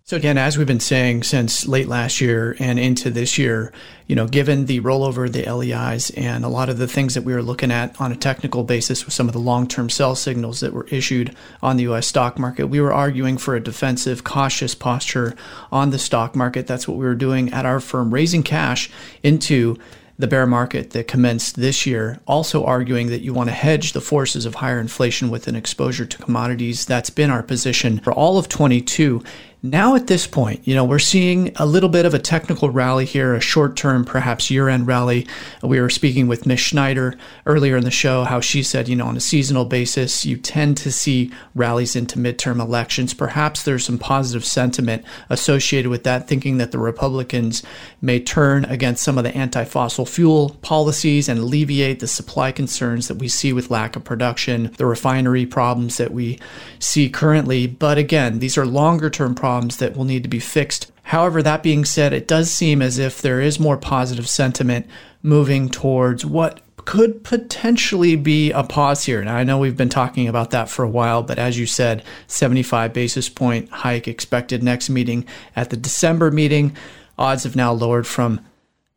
So again, as we've been saying since late last year and into this year, you know, given the rollover of the LEIs and a lot of the things that we were looking at on a technical basis with some of the long-term sell signals that were issued on the US stock market, we were arguing for a defensive, cautious posture on the stock market. That's what we were doing at our firm, raising cash into the bear market that commenced this year, also arguing that you want to hedge the forces of higher inflation with an exposure to commodities. That's been our position for all of 22. Now, at this point, you know, we're seeing a little bit of a technical rally here, a short term, perhaps year end rally. We were speaking with Mish Schneider earlier in the show, how she said, you know, on a seasonal basis, you tend to see rallies into midterm elections. Perhaps there's some positive sentiment associated with that, thinking that the Republicans may turn against some of the anti fossil fuel policies and alleviate the supply concerns that we see with lack of production, the refinery problems that we see currently. But again, these are longer term problems problems that will need to be fixed. However, that being said, it does seem as if there is more positive sentiment moving towards what could potentially be a pause here. Now, I know we've been talking about that for a while, but as you said, 75 basis point hike expected next meeting. At the December meeting, odds have now lowered from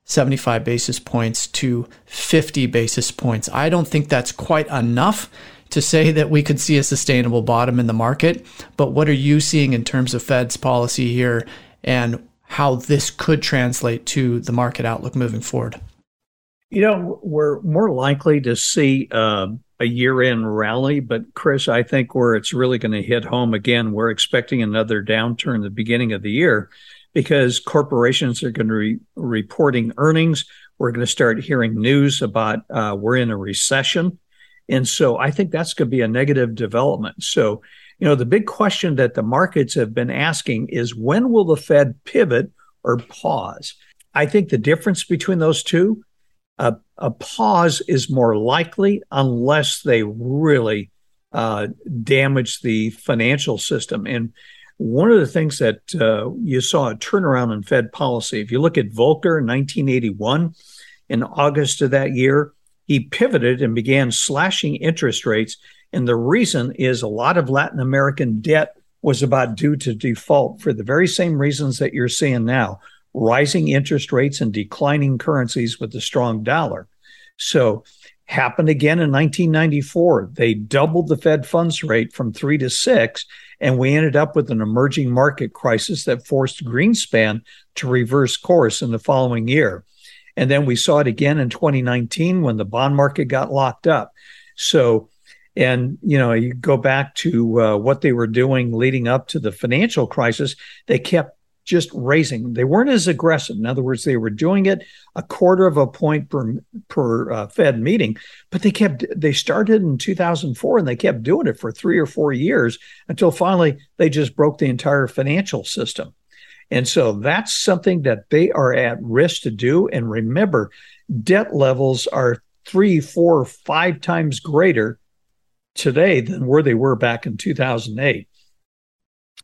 75 basis points to 50 basis points. I don't think that's quite enough to say that we could see a sustainable bottom in the market. But what are you seeing in terms of Fed's policy here and how this could translate to the market outlook moving forward? You know, we're more likely to see uh, a year end rally, but Chris, I think where it's really going to hit home again, we're expecting another downturn at the beginning of the year because corporations are going to be reporting earnings. We're going to start hearing news about uh, we're in a recession. And so I think that's going to be a negative development. So, you know, the big question that the markets have been asking is when will the Fed pivot or pause? I think the difference between those two, a pause is more likely unless they really uh, damage the financial system. And one of the things that uh, you saw a turnaround in Fed policy, if you look at Volcker in 1981, in August of that year, he pivoted and began slashing interest rates. And the reason is a lot of Latin American debt was about due to default for the very same reasons that you're seeing now rising interest rates and declining currencies with the strong dollar. So, happened again in 1994. They doubled the Fed funds rate from three to six, and we ended up with an emerging market crisis that forced Greenspan to reverse course in the following year. And then we saw it again in 2019 when the bond market got locked up. So, and you know, you go back to uh, what they were doing leading up to the financial crisis, they kept just raising. They weren't as aggressive. In other words, they were doing it a quarter of a point per per uh, Fed meeting, but they kept. They started in 2004 and they kept doing it for three or four years until finally they just broke the entire financial system. And so that's something that they are at risk to do. And remember, debt levels are three, four, five times greater today than where they were back in 2008.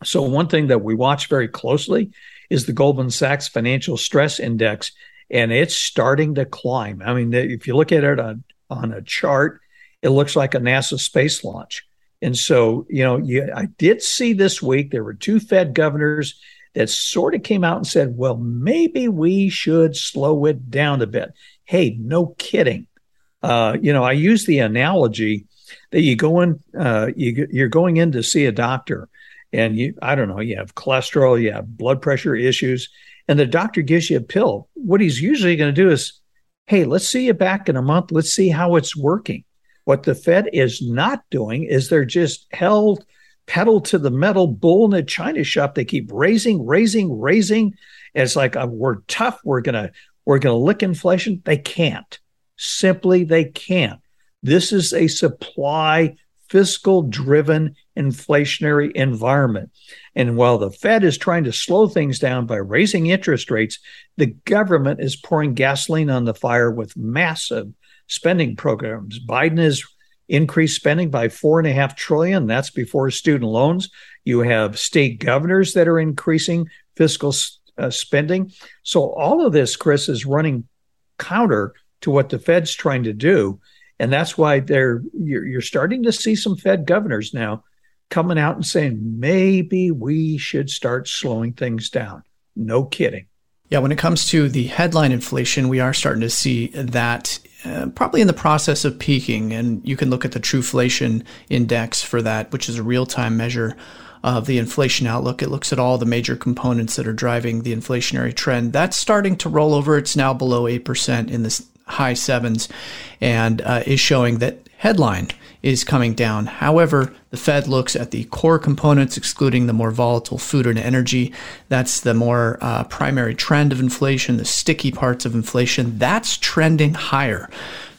So, one thing that we watch very closely is the Goldman Sachs Financial Stress Index, and it's starting to climb. I mean, if you look at it on, on a chart, it looks like a NASA space launch. And so, you know, you, I did see this week there were two Fed governors that sort of came out and said, well, maybe we should slow it down a bit. Hey, no kidding. Uh, you know, I use the analogy that you go in, uh, you, you're going in to see a doctor and you, I don't know, you have cholesterol, you have blood pressure issues, and the doctor gives you a pill. What he's usually going to do is, hey, let's see you back in a month. Let's see how it's working. What the Fed is not doing is they're just held pedal to the metal bull in a china shop. They keep raising, raising, raising. it's like uh, we're tough. We're gonna we're gonna lick inflation. They can't. Simply, they can't. This is a supply fiscal driven inflationary environment. And while the Fed is trying to slow things down by raising interest rates, the government is pouring gasoline on the fire with massive spending programs. Biden is increased spending by four and a half trillion. That's before student loans. You have state governors that are increasing fiscal uh, spending. So all of this, Chris, is running counter to what the Fed's trying to do, and that's why they're you're, you're starting to see some Fed governors now coming out and saying maybe we should start slowing things down. No kidding. Yeah, when it comes to the headline inflation, we are starting to see that uh, probably in the process of peaking. And you can look at the Truflation Index for that, which is a real time measure of the inflation outlook. It looks at all the major components that are driving the inflationary trend. That's starting to roll over. It's now below 8% in the high sevens and uh, is showing that headline is coming down. However, the Fed looks at the core components, excluding the more volatile food and energy. That's the more uh, primary trend of inflation, the sticky parts of inflation. That's trending higher.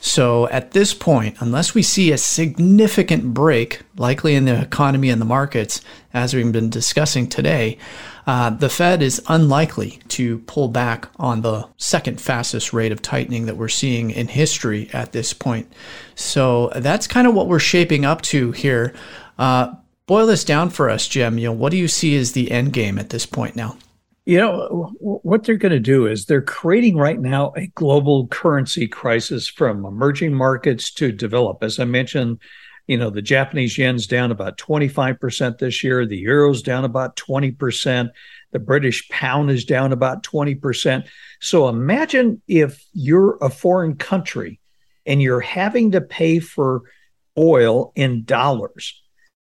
So at this point, unless we see a significant break, likely in the economy and the markets, as we've been discussing today, uh, the Fed is unlikely to pull back on the second fastest rate of tightening that we're seeing in history at this point. So that's kind of what we're shaping up to here. Uh, boil this down for us, Jim. You know, what do you see as the end game at this point now? You know, what they're going to do is they're creating right now a global currency crisis from emerging markets to develop. As I mentioned, you know, the Japanese yen's down about 25% this year. The euro's down about 20%. The British pound is down about 20%. So imagine if you're a foreign country and you're having to pay for oil in dollars.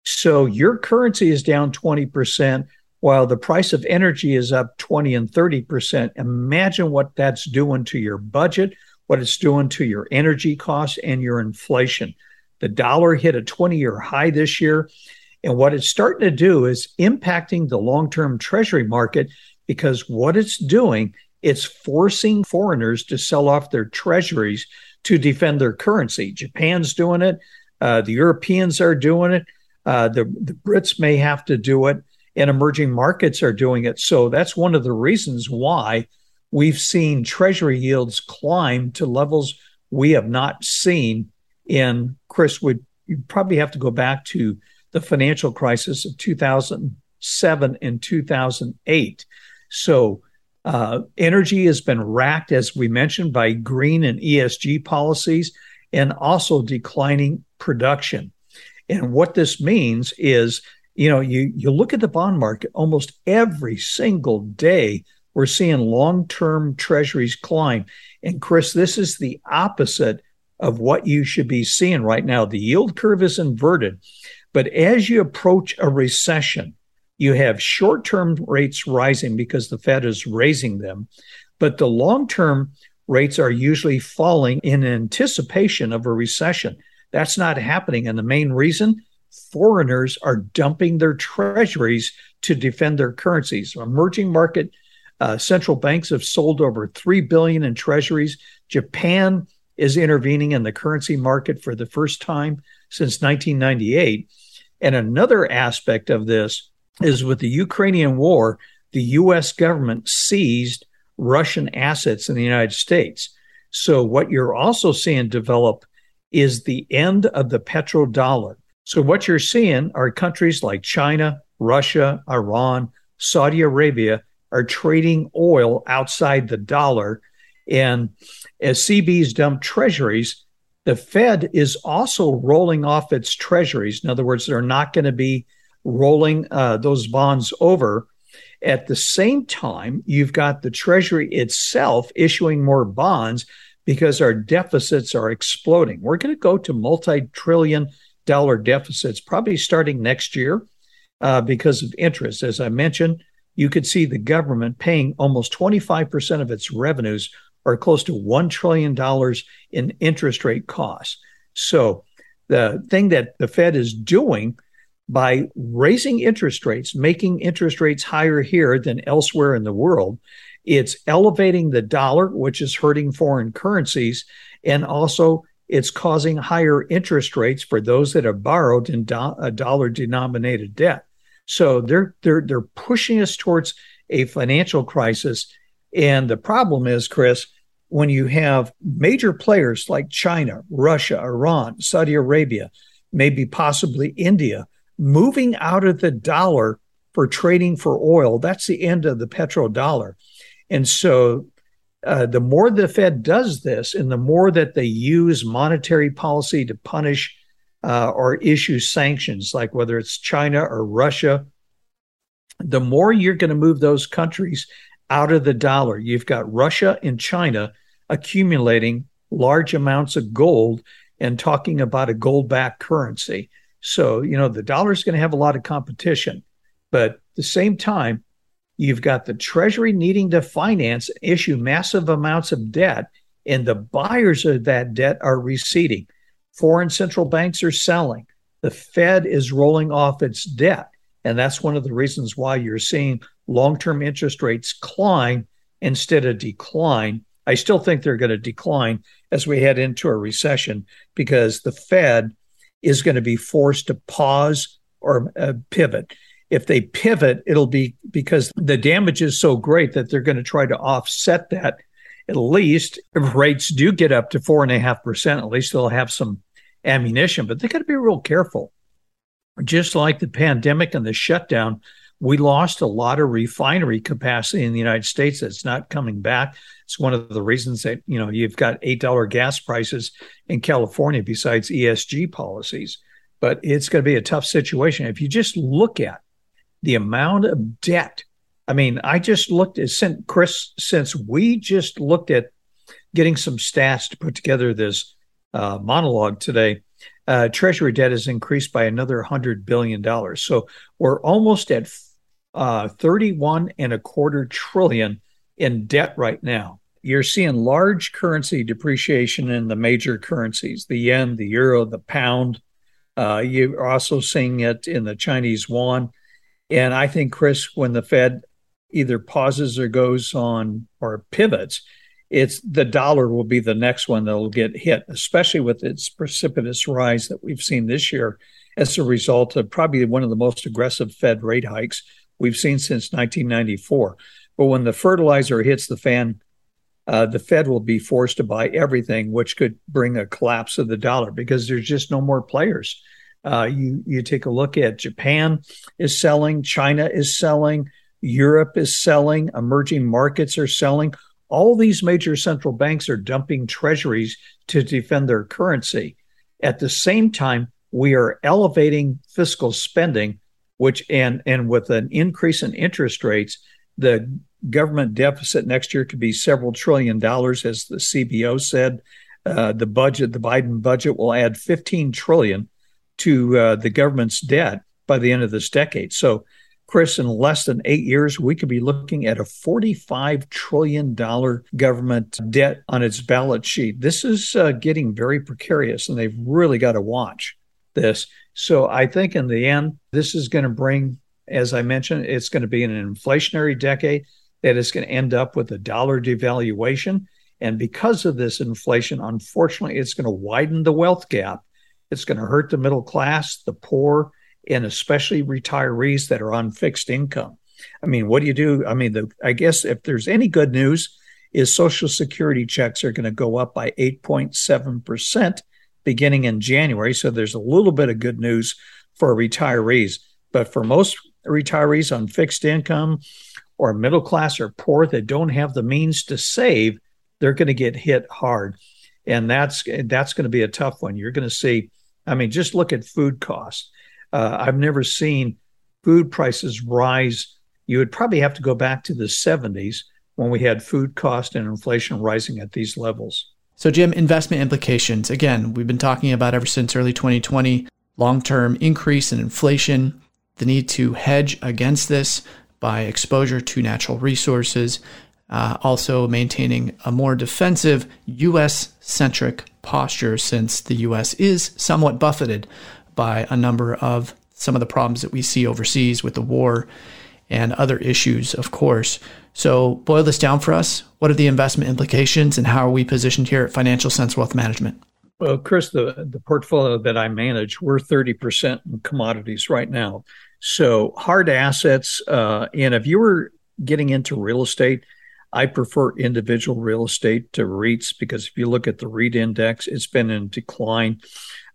So your currency is down 20% while the price of energy is up 20 and 30%. Imagine what that's doing to your budget, what it's doing to your energy costs and your inflation. The dollar hit a 20 year high this year. And what it's starting to do is impacting the long term treasury market because what it's doing, it's forcing foreigners to sell off their treasuries to defend their currency. Japan's doing it. Uh, the Europeans are doing it. Uh, the, the Brits may have to do it, and emerging markets are doing it. So that's one of the reasons why we've seen treasury yields climb to levels we have not seen in Chris would you probably have to go back to the financial crisis of 2007 and 2008. So uh, energy has been racked, as we mentioned, by green and ESG policies and also declining production. And what this means is, you know, you, you look at the bond market almost every single day, we're seeing long term treasuries climb. And Chris, this is the opposite of what you should be seeing right now. The yield curve is inverted, but as you approach a recession, you have short term rates rising because the Fed is raising them, but the long term rates are usually falling in anticipation of a recession. That's not happening. And the main reason foreigners are dumping their treasuries to defend their currencies. Emerging market uh, central banks have sold over 3 billion in treasuries. Japan is intervening in the currency market for the first time since 1998. And another aspect of this is with the Ukrainian war, the US government seized Russian assets in the United States. So, what you're also seeing develop is the end of the petrodollar. So, what you're seeing are countries like China, Russia, Iran, Saudi Arabia are trading oil outside the dollar and as CBs dump treasuries, the Fed is also rolling off its treasuries. In other words, they're not going to be rolling uh, those bonds over. At the same time, you've got the Treasury itself issuing more bonds because our deficits are exploding. We're going to go to multi trillion dollar deficits probably starting next year uh, because of interest. As I mentioned, you could see the government paying almost 25% of its revenues or close to $1 trillion in interest rate costs. So, the thing that the Fed is doing by raising interest rates, making interest rates higher here than elsewhere in the world, it's elevating the dollar, which is hurting foreign currencies, and also it's causing higher interest rates for those that have borrowed in do- dollar denominated debt. So they're they're they're pushing us towards a financial crisis. And the problem is, Chris, when you have major players like China, Russia, Iran, Saudi Arabia, maybe possibly India, moving out of the dollar for trading for oil, that's the end of the petrodollar. And so uh, the more the Fed does this and the more that they use monetary policy to punish uh, or issue sanctions, like whether it's China or Russia, the more you're going to move those countries out of the dollar. You've got Russia and China accumulating large amounts of gold and talking about a gold backed currency. So, you know, the dollar is going to have a lot of competition. But at the same time, you've got the Treasury needing to finance, issue massive amounts of debt, and the buyers of that debt are receding. Foreign central banks are selling. The Fed is rolling off its debt. And that's one of the reasons why you're seeing long term interest rates climb instead of decline. I still think they're going to decline as we head into a recession because the Fed is going to be forced to pause or uh, pivot. If they pivot, it'll be because the damage is so great that they're going to try to offset that. At least if rates do get up to four and a half percent, at least they'll have some ammunition, but they got to be real careful. Just like the pandemic and the shutdown, we lost a lot of refinery capacity in the United States that's not coming back. It's one of the reasons that, you know, you've got $8 gas prices in California besides ESG policies. But it's going to be a tough situation. If you just look at the amount of debt, I mean, I just looked at, since Chris, since we just looked at getting some stats to put together this uh, monologue today, uh, Treasury debt has increased by another $100 billion. So we're almost at uh, 31 and a quarter trillion in debt right now. You're seeing large currency depreciation in the major currencies the yen, the euro, the pound. Uh, you're also seeing it in the Chinese yuan. And I think, Chris, when the Fed either pauses or goes on or pivots, it's the dollar will be the next one that'll get hit, especially with its precipitous rise that we've seen this year as a result of probably one of the most aggressive Fed rate hikes we've seen since 1994. But when the fertilizer hits the fan, uh, the Fed will be forced to buy everything, which could bring a collapse of the dollar because there's just no more players. Uh, you you take a look at Japan is selling, China is selling, Europe is selling, emerging markets are selling. All these major central banks are dumping treasuries to defend their currency. At the same time, we are elevating fiscal spending which and and with an increase in interest rates, the government deficit next year could be several trillion dollars, as the CBO said. Uh, the budget, the Biden budget, will add 15 trillion to uh, the government's debt by the end of this decade. So, Chris, in less than eight years, we could be looking at a 45 trillion dollar government debt on its balance sheet. This is uh, getting very precarious, and they've really got to watch this. So I think in the end, this is going to bring, as I mentioned, it's going to be an inflationary decade that is going to end up with a dollar devaluation. And because of this inflation, unfortunately, it's going to widen the wealth gap. It's going to hurt the middle class, the poor, and especially retirees that are on fixed income. I mean, what do you do? I mean, the, I guess if there's any good news, is Social Security checks are going to go up by 8.7% beginning in January. So there's a little bit of good news for retirees. But for most retirees on fixed income or middle class or poor that don't have the means to save, they're going to get hit hard. And that's that's going to be a tough one. You're going to see, I mean, just look at food costs. Uh, I've never seen food prices rise. You would probably have to go back to the 70s when we had food cost and inflation rising at these levels. So, Jim, investment implications. Again, we've been talking about ever since early 2020 long term increase in inflation, the need to hedge against this by exposure to natural resources, uh, also maintaining a more defensive US centric posture since the US is somewhat buffeted by a number of some of the problems that we see overseas with the war and other issues, of course. So, boil this down for us. What are the investment implications and how are we positioned here at Financial Sense Wealth Management? Well, Chris, the, the portfolio that I manage, we're 30% in commodities right now. So, hard assets. Uh, and if you were getting into real estate, I prefer individual real estate to REITs because if you look at the REIT index, it's been in decline.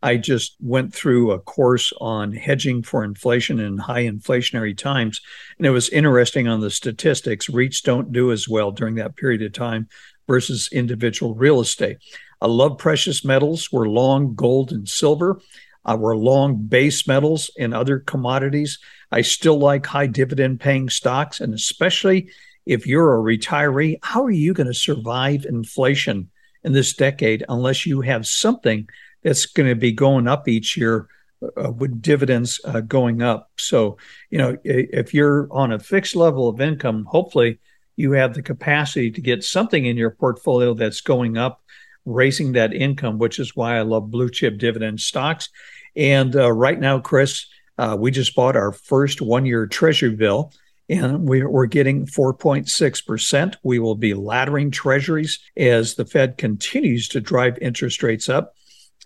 I just went through a course on hedging for inflation in high inflationary times. And it was interesting on the statistics. REITs don't do as well during that period of time versus individual real estate. I love precious metals. We're long gold and silver. Uh, we're long base metals and other commodities. I still like high dividend paying stocks, and especially if you're a retiree, how are you going to survive inflation in this decade unless you have something that's going to be going up each year uh, with dividends uh, going up? So, you know, if you're on a fixed level of income, hopefully you have the capacity to get something in your portfolio that's going up, raising that income, which is why I love blue chip dividend stocks. And uh, right now, Chris, uh, we just bought our first one year treasury bill and we're getting 4.6%. We will be laddering treasuries as the Fed continues to drive interest rates up.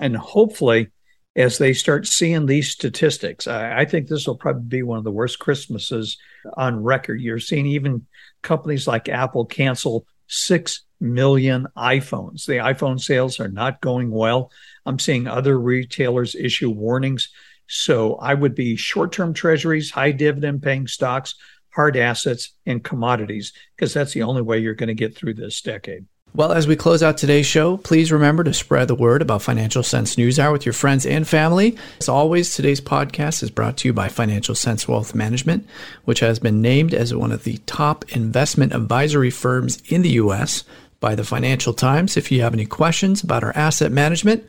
And hopefully, as they start seeing these statistics, I, think this will probably be one of the worst Christmases on record. You're seeing even companies like Apple cancel 6 million iPhones. The iPhone sales are not going well. I'm seeing other retailers issue warnings. So I would be short term treasuries, high dividend paying stocks, hard assets, and commodities, because that's the only way you're going to get through this decade. Well, as we close out today's show, please remember to spread the word about Financial Sense News Hour with your friends and family. As always, today's podcast is brought to you by Financial Sense Wealth Management, which has been named as one of the top investment advisory firms in the U.S. by the Financial Times. If you have any questions about our asset management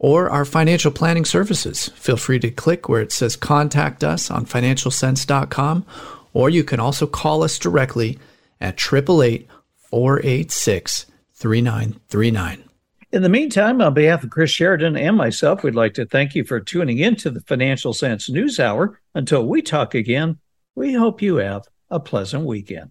or our financial planning services, feel free to click where it says contact us on financialsense.com, or you can also call us directly at 888 486 3939. In the meantime, on behalf of Cris Sheridan and myself, we'd like to thank you for tuning in to the Financial Sense News Hour. Until we talk again, we hope you have a pleasant weekend.